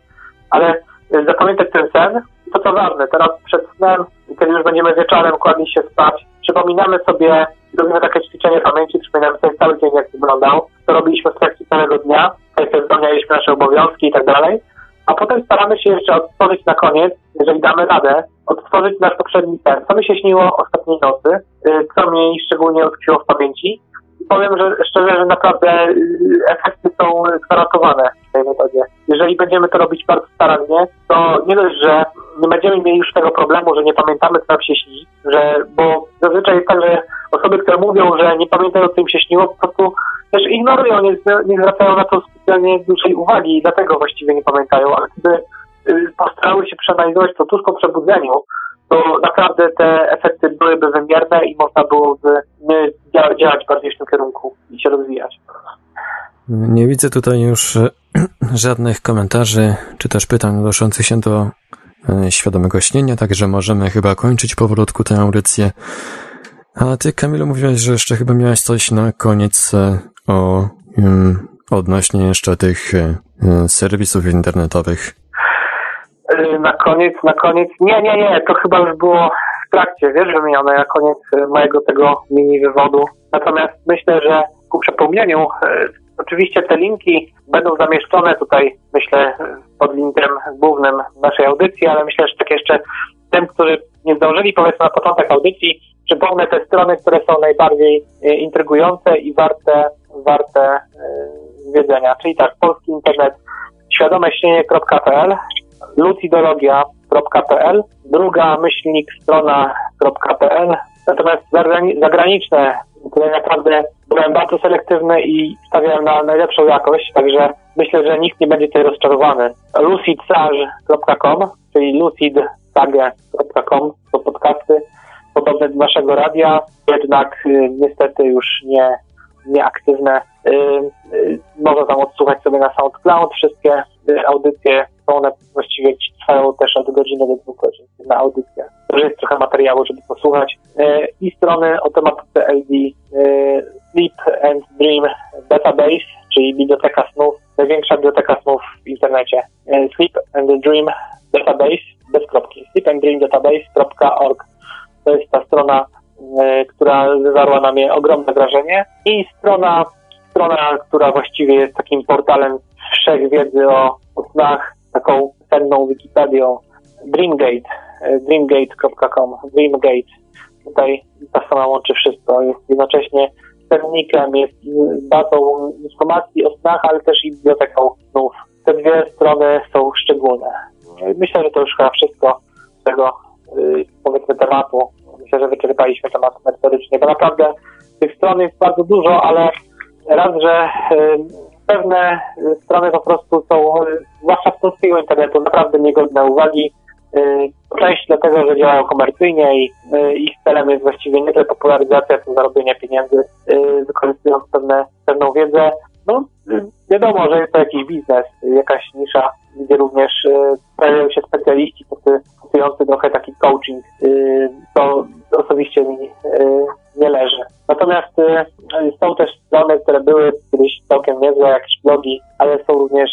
Ale zapamiętać ten sen, to co ważne, teraz przed snem, kiedy już będziemy wieczorem kładli się spać, przypominamy sobie, robimy takie ćwiczenie pamięci, przypominamy sobie cały dzień, jak wyglądał, co robiliśmy w trakcie całego dnia, jak spełnialiśmy nasze obowiązki i tak dalej, a potem staramy się jeszcze odtworzyć na koniec, jeżeli damy radę, odtworzyć nasz poprzedni sen. Co mi się śniło ostatniej nocy, y, co mi szczególnie utkwiło w pamięci. Powiem że, szczerze, że naprawdę y, efekty są gwarantowane w tej metodzie. Jeżeli będziemy to robić bardzo starannie, to nie dość, że nie będziemy mieli już tego problemu, że nie pamiętamy, co nam się śni, że, bo zazwyczaj jest tak, że osoby, które mówią, że nie pamiętają, co im się śniło, po prostu też ignorują, nie, nie zwracają na to specjalnie dużej uwagi i dlatego właściwie nie pamiętają, ale gdyby postarały się przeanalizować to tuż po przebudzeniu, to naprawdę te efekty byłyby wymierne i można byłoby działać bardziej w tym kierunku i się rozwijać. Nie widzę tutaj już e, *clears throat* żadnych komentarzy czy też pytań odnoszących się do e, świadomego śnienia, także możemy chyba kończyć powolutku tę audycję. A ty, Kamilu, mówiłeś, że jeszcze chyba miałeś coś na koniec e, o um, odnośnie jeszcze tych serwisów internetowych. Na koniec, na koniec, nie, nie, nie, to chyba już było w trakcie, wiesz, wymienione na koniec mojego tego mini wywodu. Natomiast myślę, że ku przypomnieniu Oczywiście te linki będą zamieszczone tutaj, myślę, pod linkiem głównym naszej audycji, ale myślę, że tak jeszcze tym, którzy nie zdążyli, powiedzmy na początek audycji, przypomnę te strony, które są najbardziej intrygujące i warte, warte zwiedzenia. Czyli tak, polski internet świadomeśnienie.pl, lucidologia.pl, druga myślnik strona.pl, natomiast zagraniczne które naprawdę byłem bardzo selektywny i stawiałem na najlepszą jakość, także myślę, że nikt nie będzie tutaj rozczarowany. lucidsage.com, czyli lucidsage.com to podcasty podobne do naszego radia, jednak y, niestety już nie nieaktywne. Y, y, można tam odsłuchać sobie na SoundCloud wszystkie y, audycje. Są one właściwie trwają też od godziny do dwóch godzin na audycję. Także jest trochę materiału, żeby posłuchać. I strony o tematyce LD Sleep and Dream Database, czyli biblioteka snów, największa biblioteka snów w internecie. Sleep and Dream Database, bez kropki. sleepanddreamdatabase.org to jest ta strona E, która wywarła na mnie ogromne wrażenie i strona, strona, która właściwie jest takim portalem wszechwiedzy o, o snach, taką cenną Wikipedią Dreamgate, e, dreamgate.com, Dreamgate. Tutaj ta strona łączy wszystko, jest jednocześnie cennikiem, jest bazą informacji o snach, ale też i biblioteką snów. Te dwie strony są szczególne. Myślę, że to już chyba wszystko z tego, y, powiedzmy, tematu myślę, że wyczerpaliśmy temat merytorycznie, bo naprawdę tych stron jest bardzo dużo, ale raz, że pewne strony po prostu są, zwłaszcza z polskiego internetu, naprawdę niegodne uwagi. Część dlatego, że działają komercyjnie i ich celem jest właściwie nie tyle popularyzacja, co zarobienie pieniędzy, wykorzystując pewne, pewną wiedzę. No, wiadomo, że jest to jakiś biznes, jakaś nisza, gdzie również pojawiają się specjaliści stosujący trochę taki coaching, to osobiście mi nie leży. Natomiast są też strony, które były kiedyś całkiem niezłe, jakieś blogi, ale są również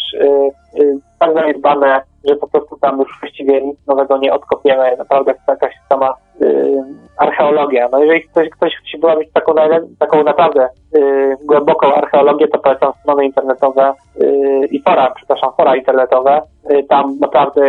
tak zaniedbane, że po prostu tam już właściwie nic nowego nie odkopiemy. Naprawdę to jakaś sama archeologia. No jeżeli ktoś, ktoś chce robić taką, taką naprawdę głęboką archeologię, to polecam strony internetowe i fora, przepraszam, fora internetowe. tam naprawdę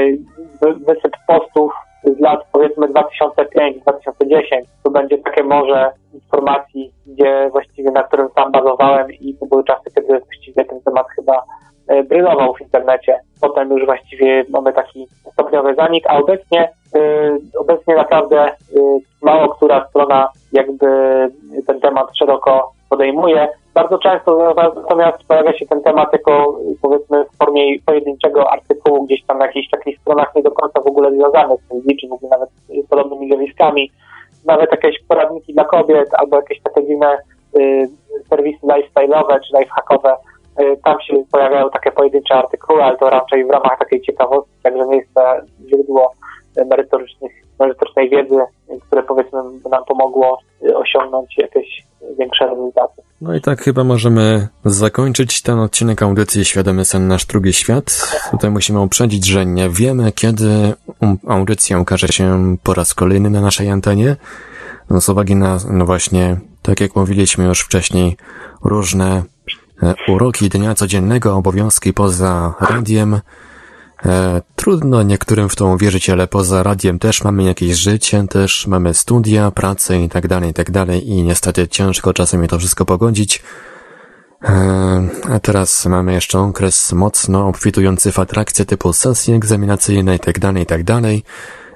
wysyp postów z lat powiedzmy 2005-2010 to będzie takie morze informacji, gdzie właściwie na którym sam bazowałem i to były czasy, kiedy właściwie ten temat chyba e, brylował w internecie. Potem już właściwie mamy taki stopniowy zanik, a obecnie yy, obecnie naprawdę yy, mało która strona jakby ten temat szeroko podejmuje. Bardzo często natomiast pojawia się ten temat jako powiedzmy w formie pojedynczego artykułu gdzieś tam na jakichś takich stronach nie do końca w ogóle związanych z tym czy w ogóle nawet podobnymi zjawiskami. nawet jakieś poradniki dla kobiet albo jakieś takie dziwne y, serwisy lifestyle'owe czy lifehackowe. Y, tam się pojawiają takie pojedyncze artykuły, ale to raczej w ramach takiej ciekawostki, także nie jest to źródło merytorycznej wiedzy, które powiedzmy nam pomogło osiągnąć jakieś większe rezultaty. No i tak chyba możemy zakończyć ten odcinek audycji Świadomy Sen Nasz Drugi Świat. Tutaj musimy uprzedzić, że nie wiemy, kiedy audycja ukaże się po raz kolejny na naszej antenie. No z uwagi na, no właśnie, tak jak mówiliśmy już wcześniej, różne e, uroki dnia codziennego, obowiązki poza radiem, E, trudno niektórym w to uwierzyć, ale poza radiem też mamy jakieś życie, też mamy studia, pracę i tak dalej, i tak dalej i niestety ciężko czasem to wszystko pogodzić. E, a teraz mamy jeszcze okres mocno obfitujący w atrakcje typu sesje egzaminacyjne i tak dalej, i tak dalej.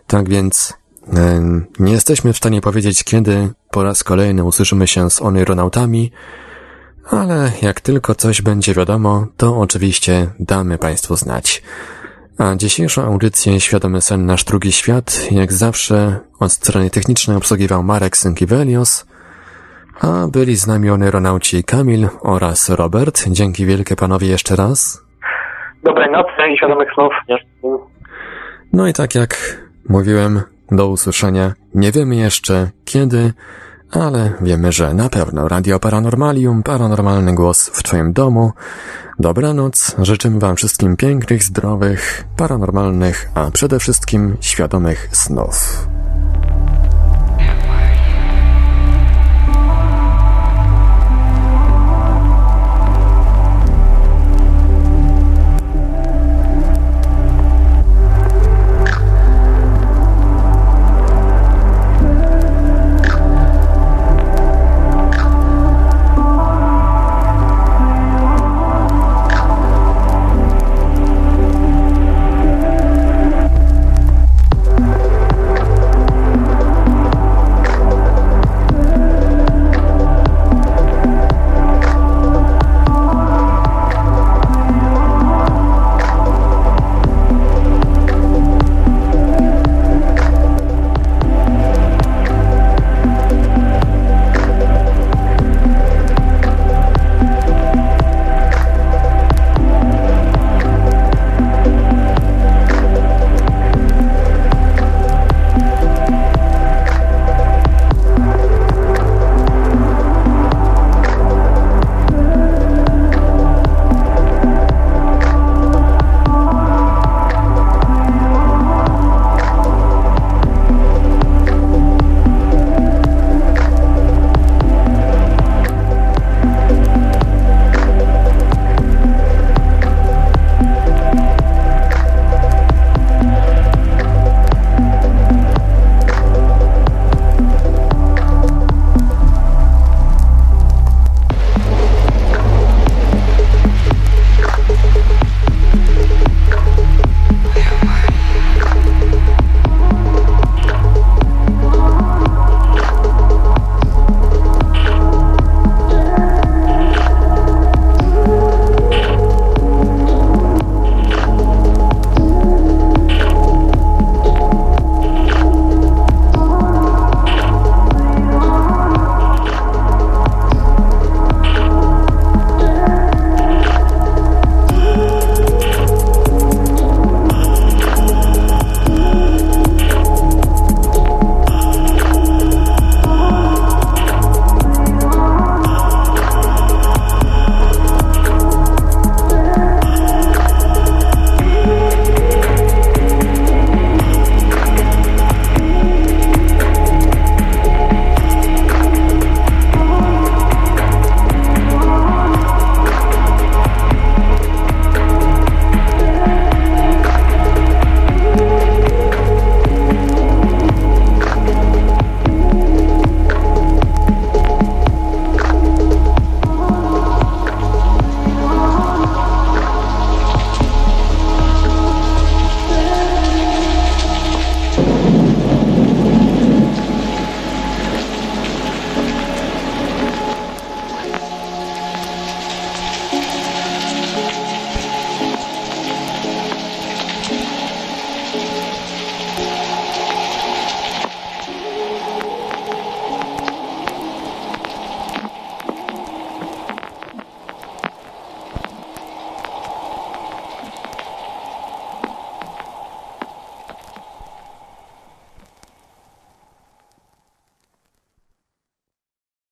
Tak więc e, nie jesteśmy w stanie powiedzieć, kiedy po raz kolejny usłyszymy się z onyronautami, ale jak tylko coś będzie wiadomo, to oczywiście damy Państwu znać. A dzisiejszą audycję Świadomy Sen Nasz Drugi Świat, jak zawsze, od strony technicznej obsługiwał Marek Sękiewelios, a byli z nami onyronauci Kamil oraz Robert. Dzięki wielkie panowie jeszcze raz. Dobrej nocy i świadomych snów. No i tak jak mówiłem, do usłyszenia. Nie wiemy jeszcze kiedy, ale wiemy, że na pewno Radio Paranormalium, paranormalny głos w Twoim domu. Dobranoc, życzymy Wam wszystkim pięknych, zdrowych, paranormalnych, a przede wszystkim świadomych snów.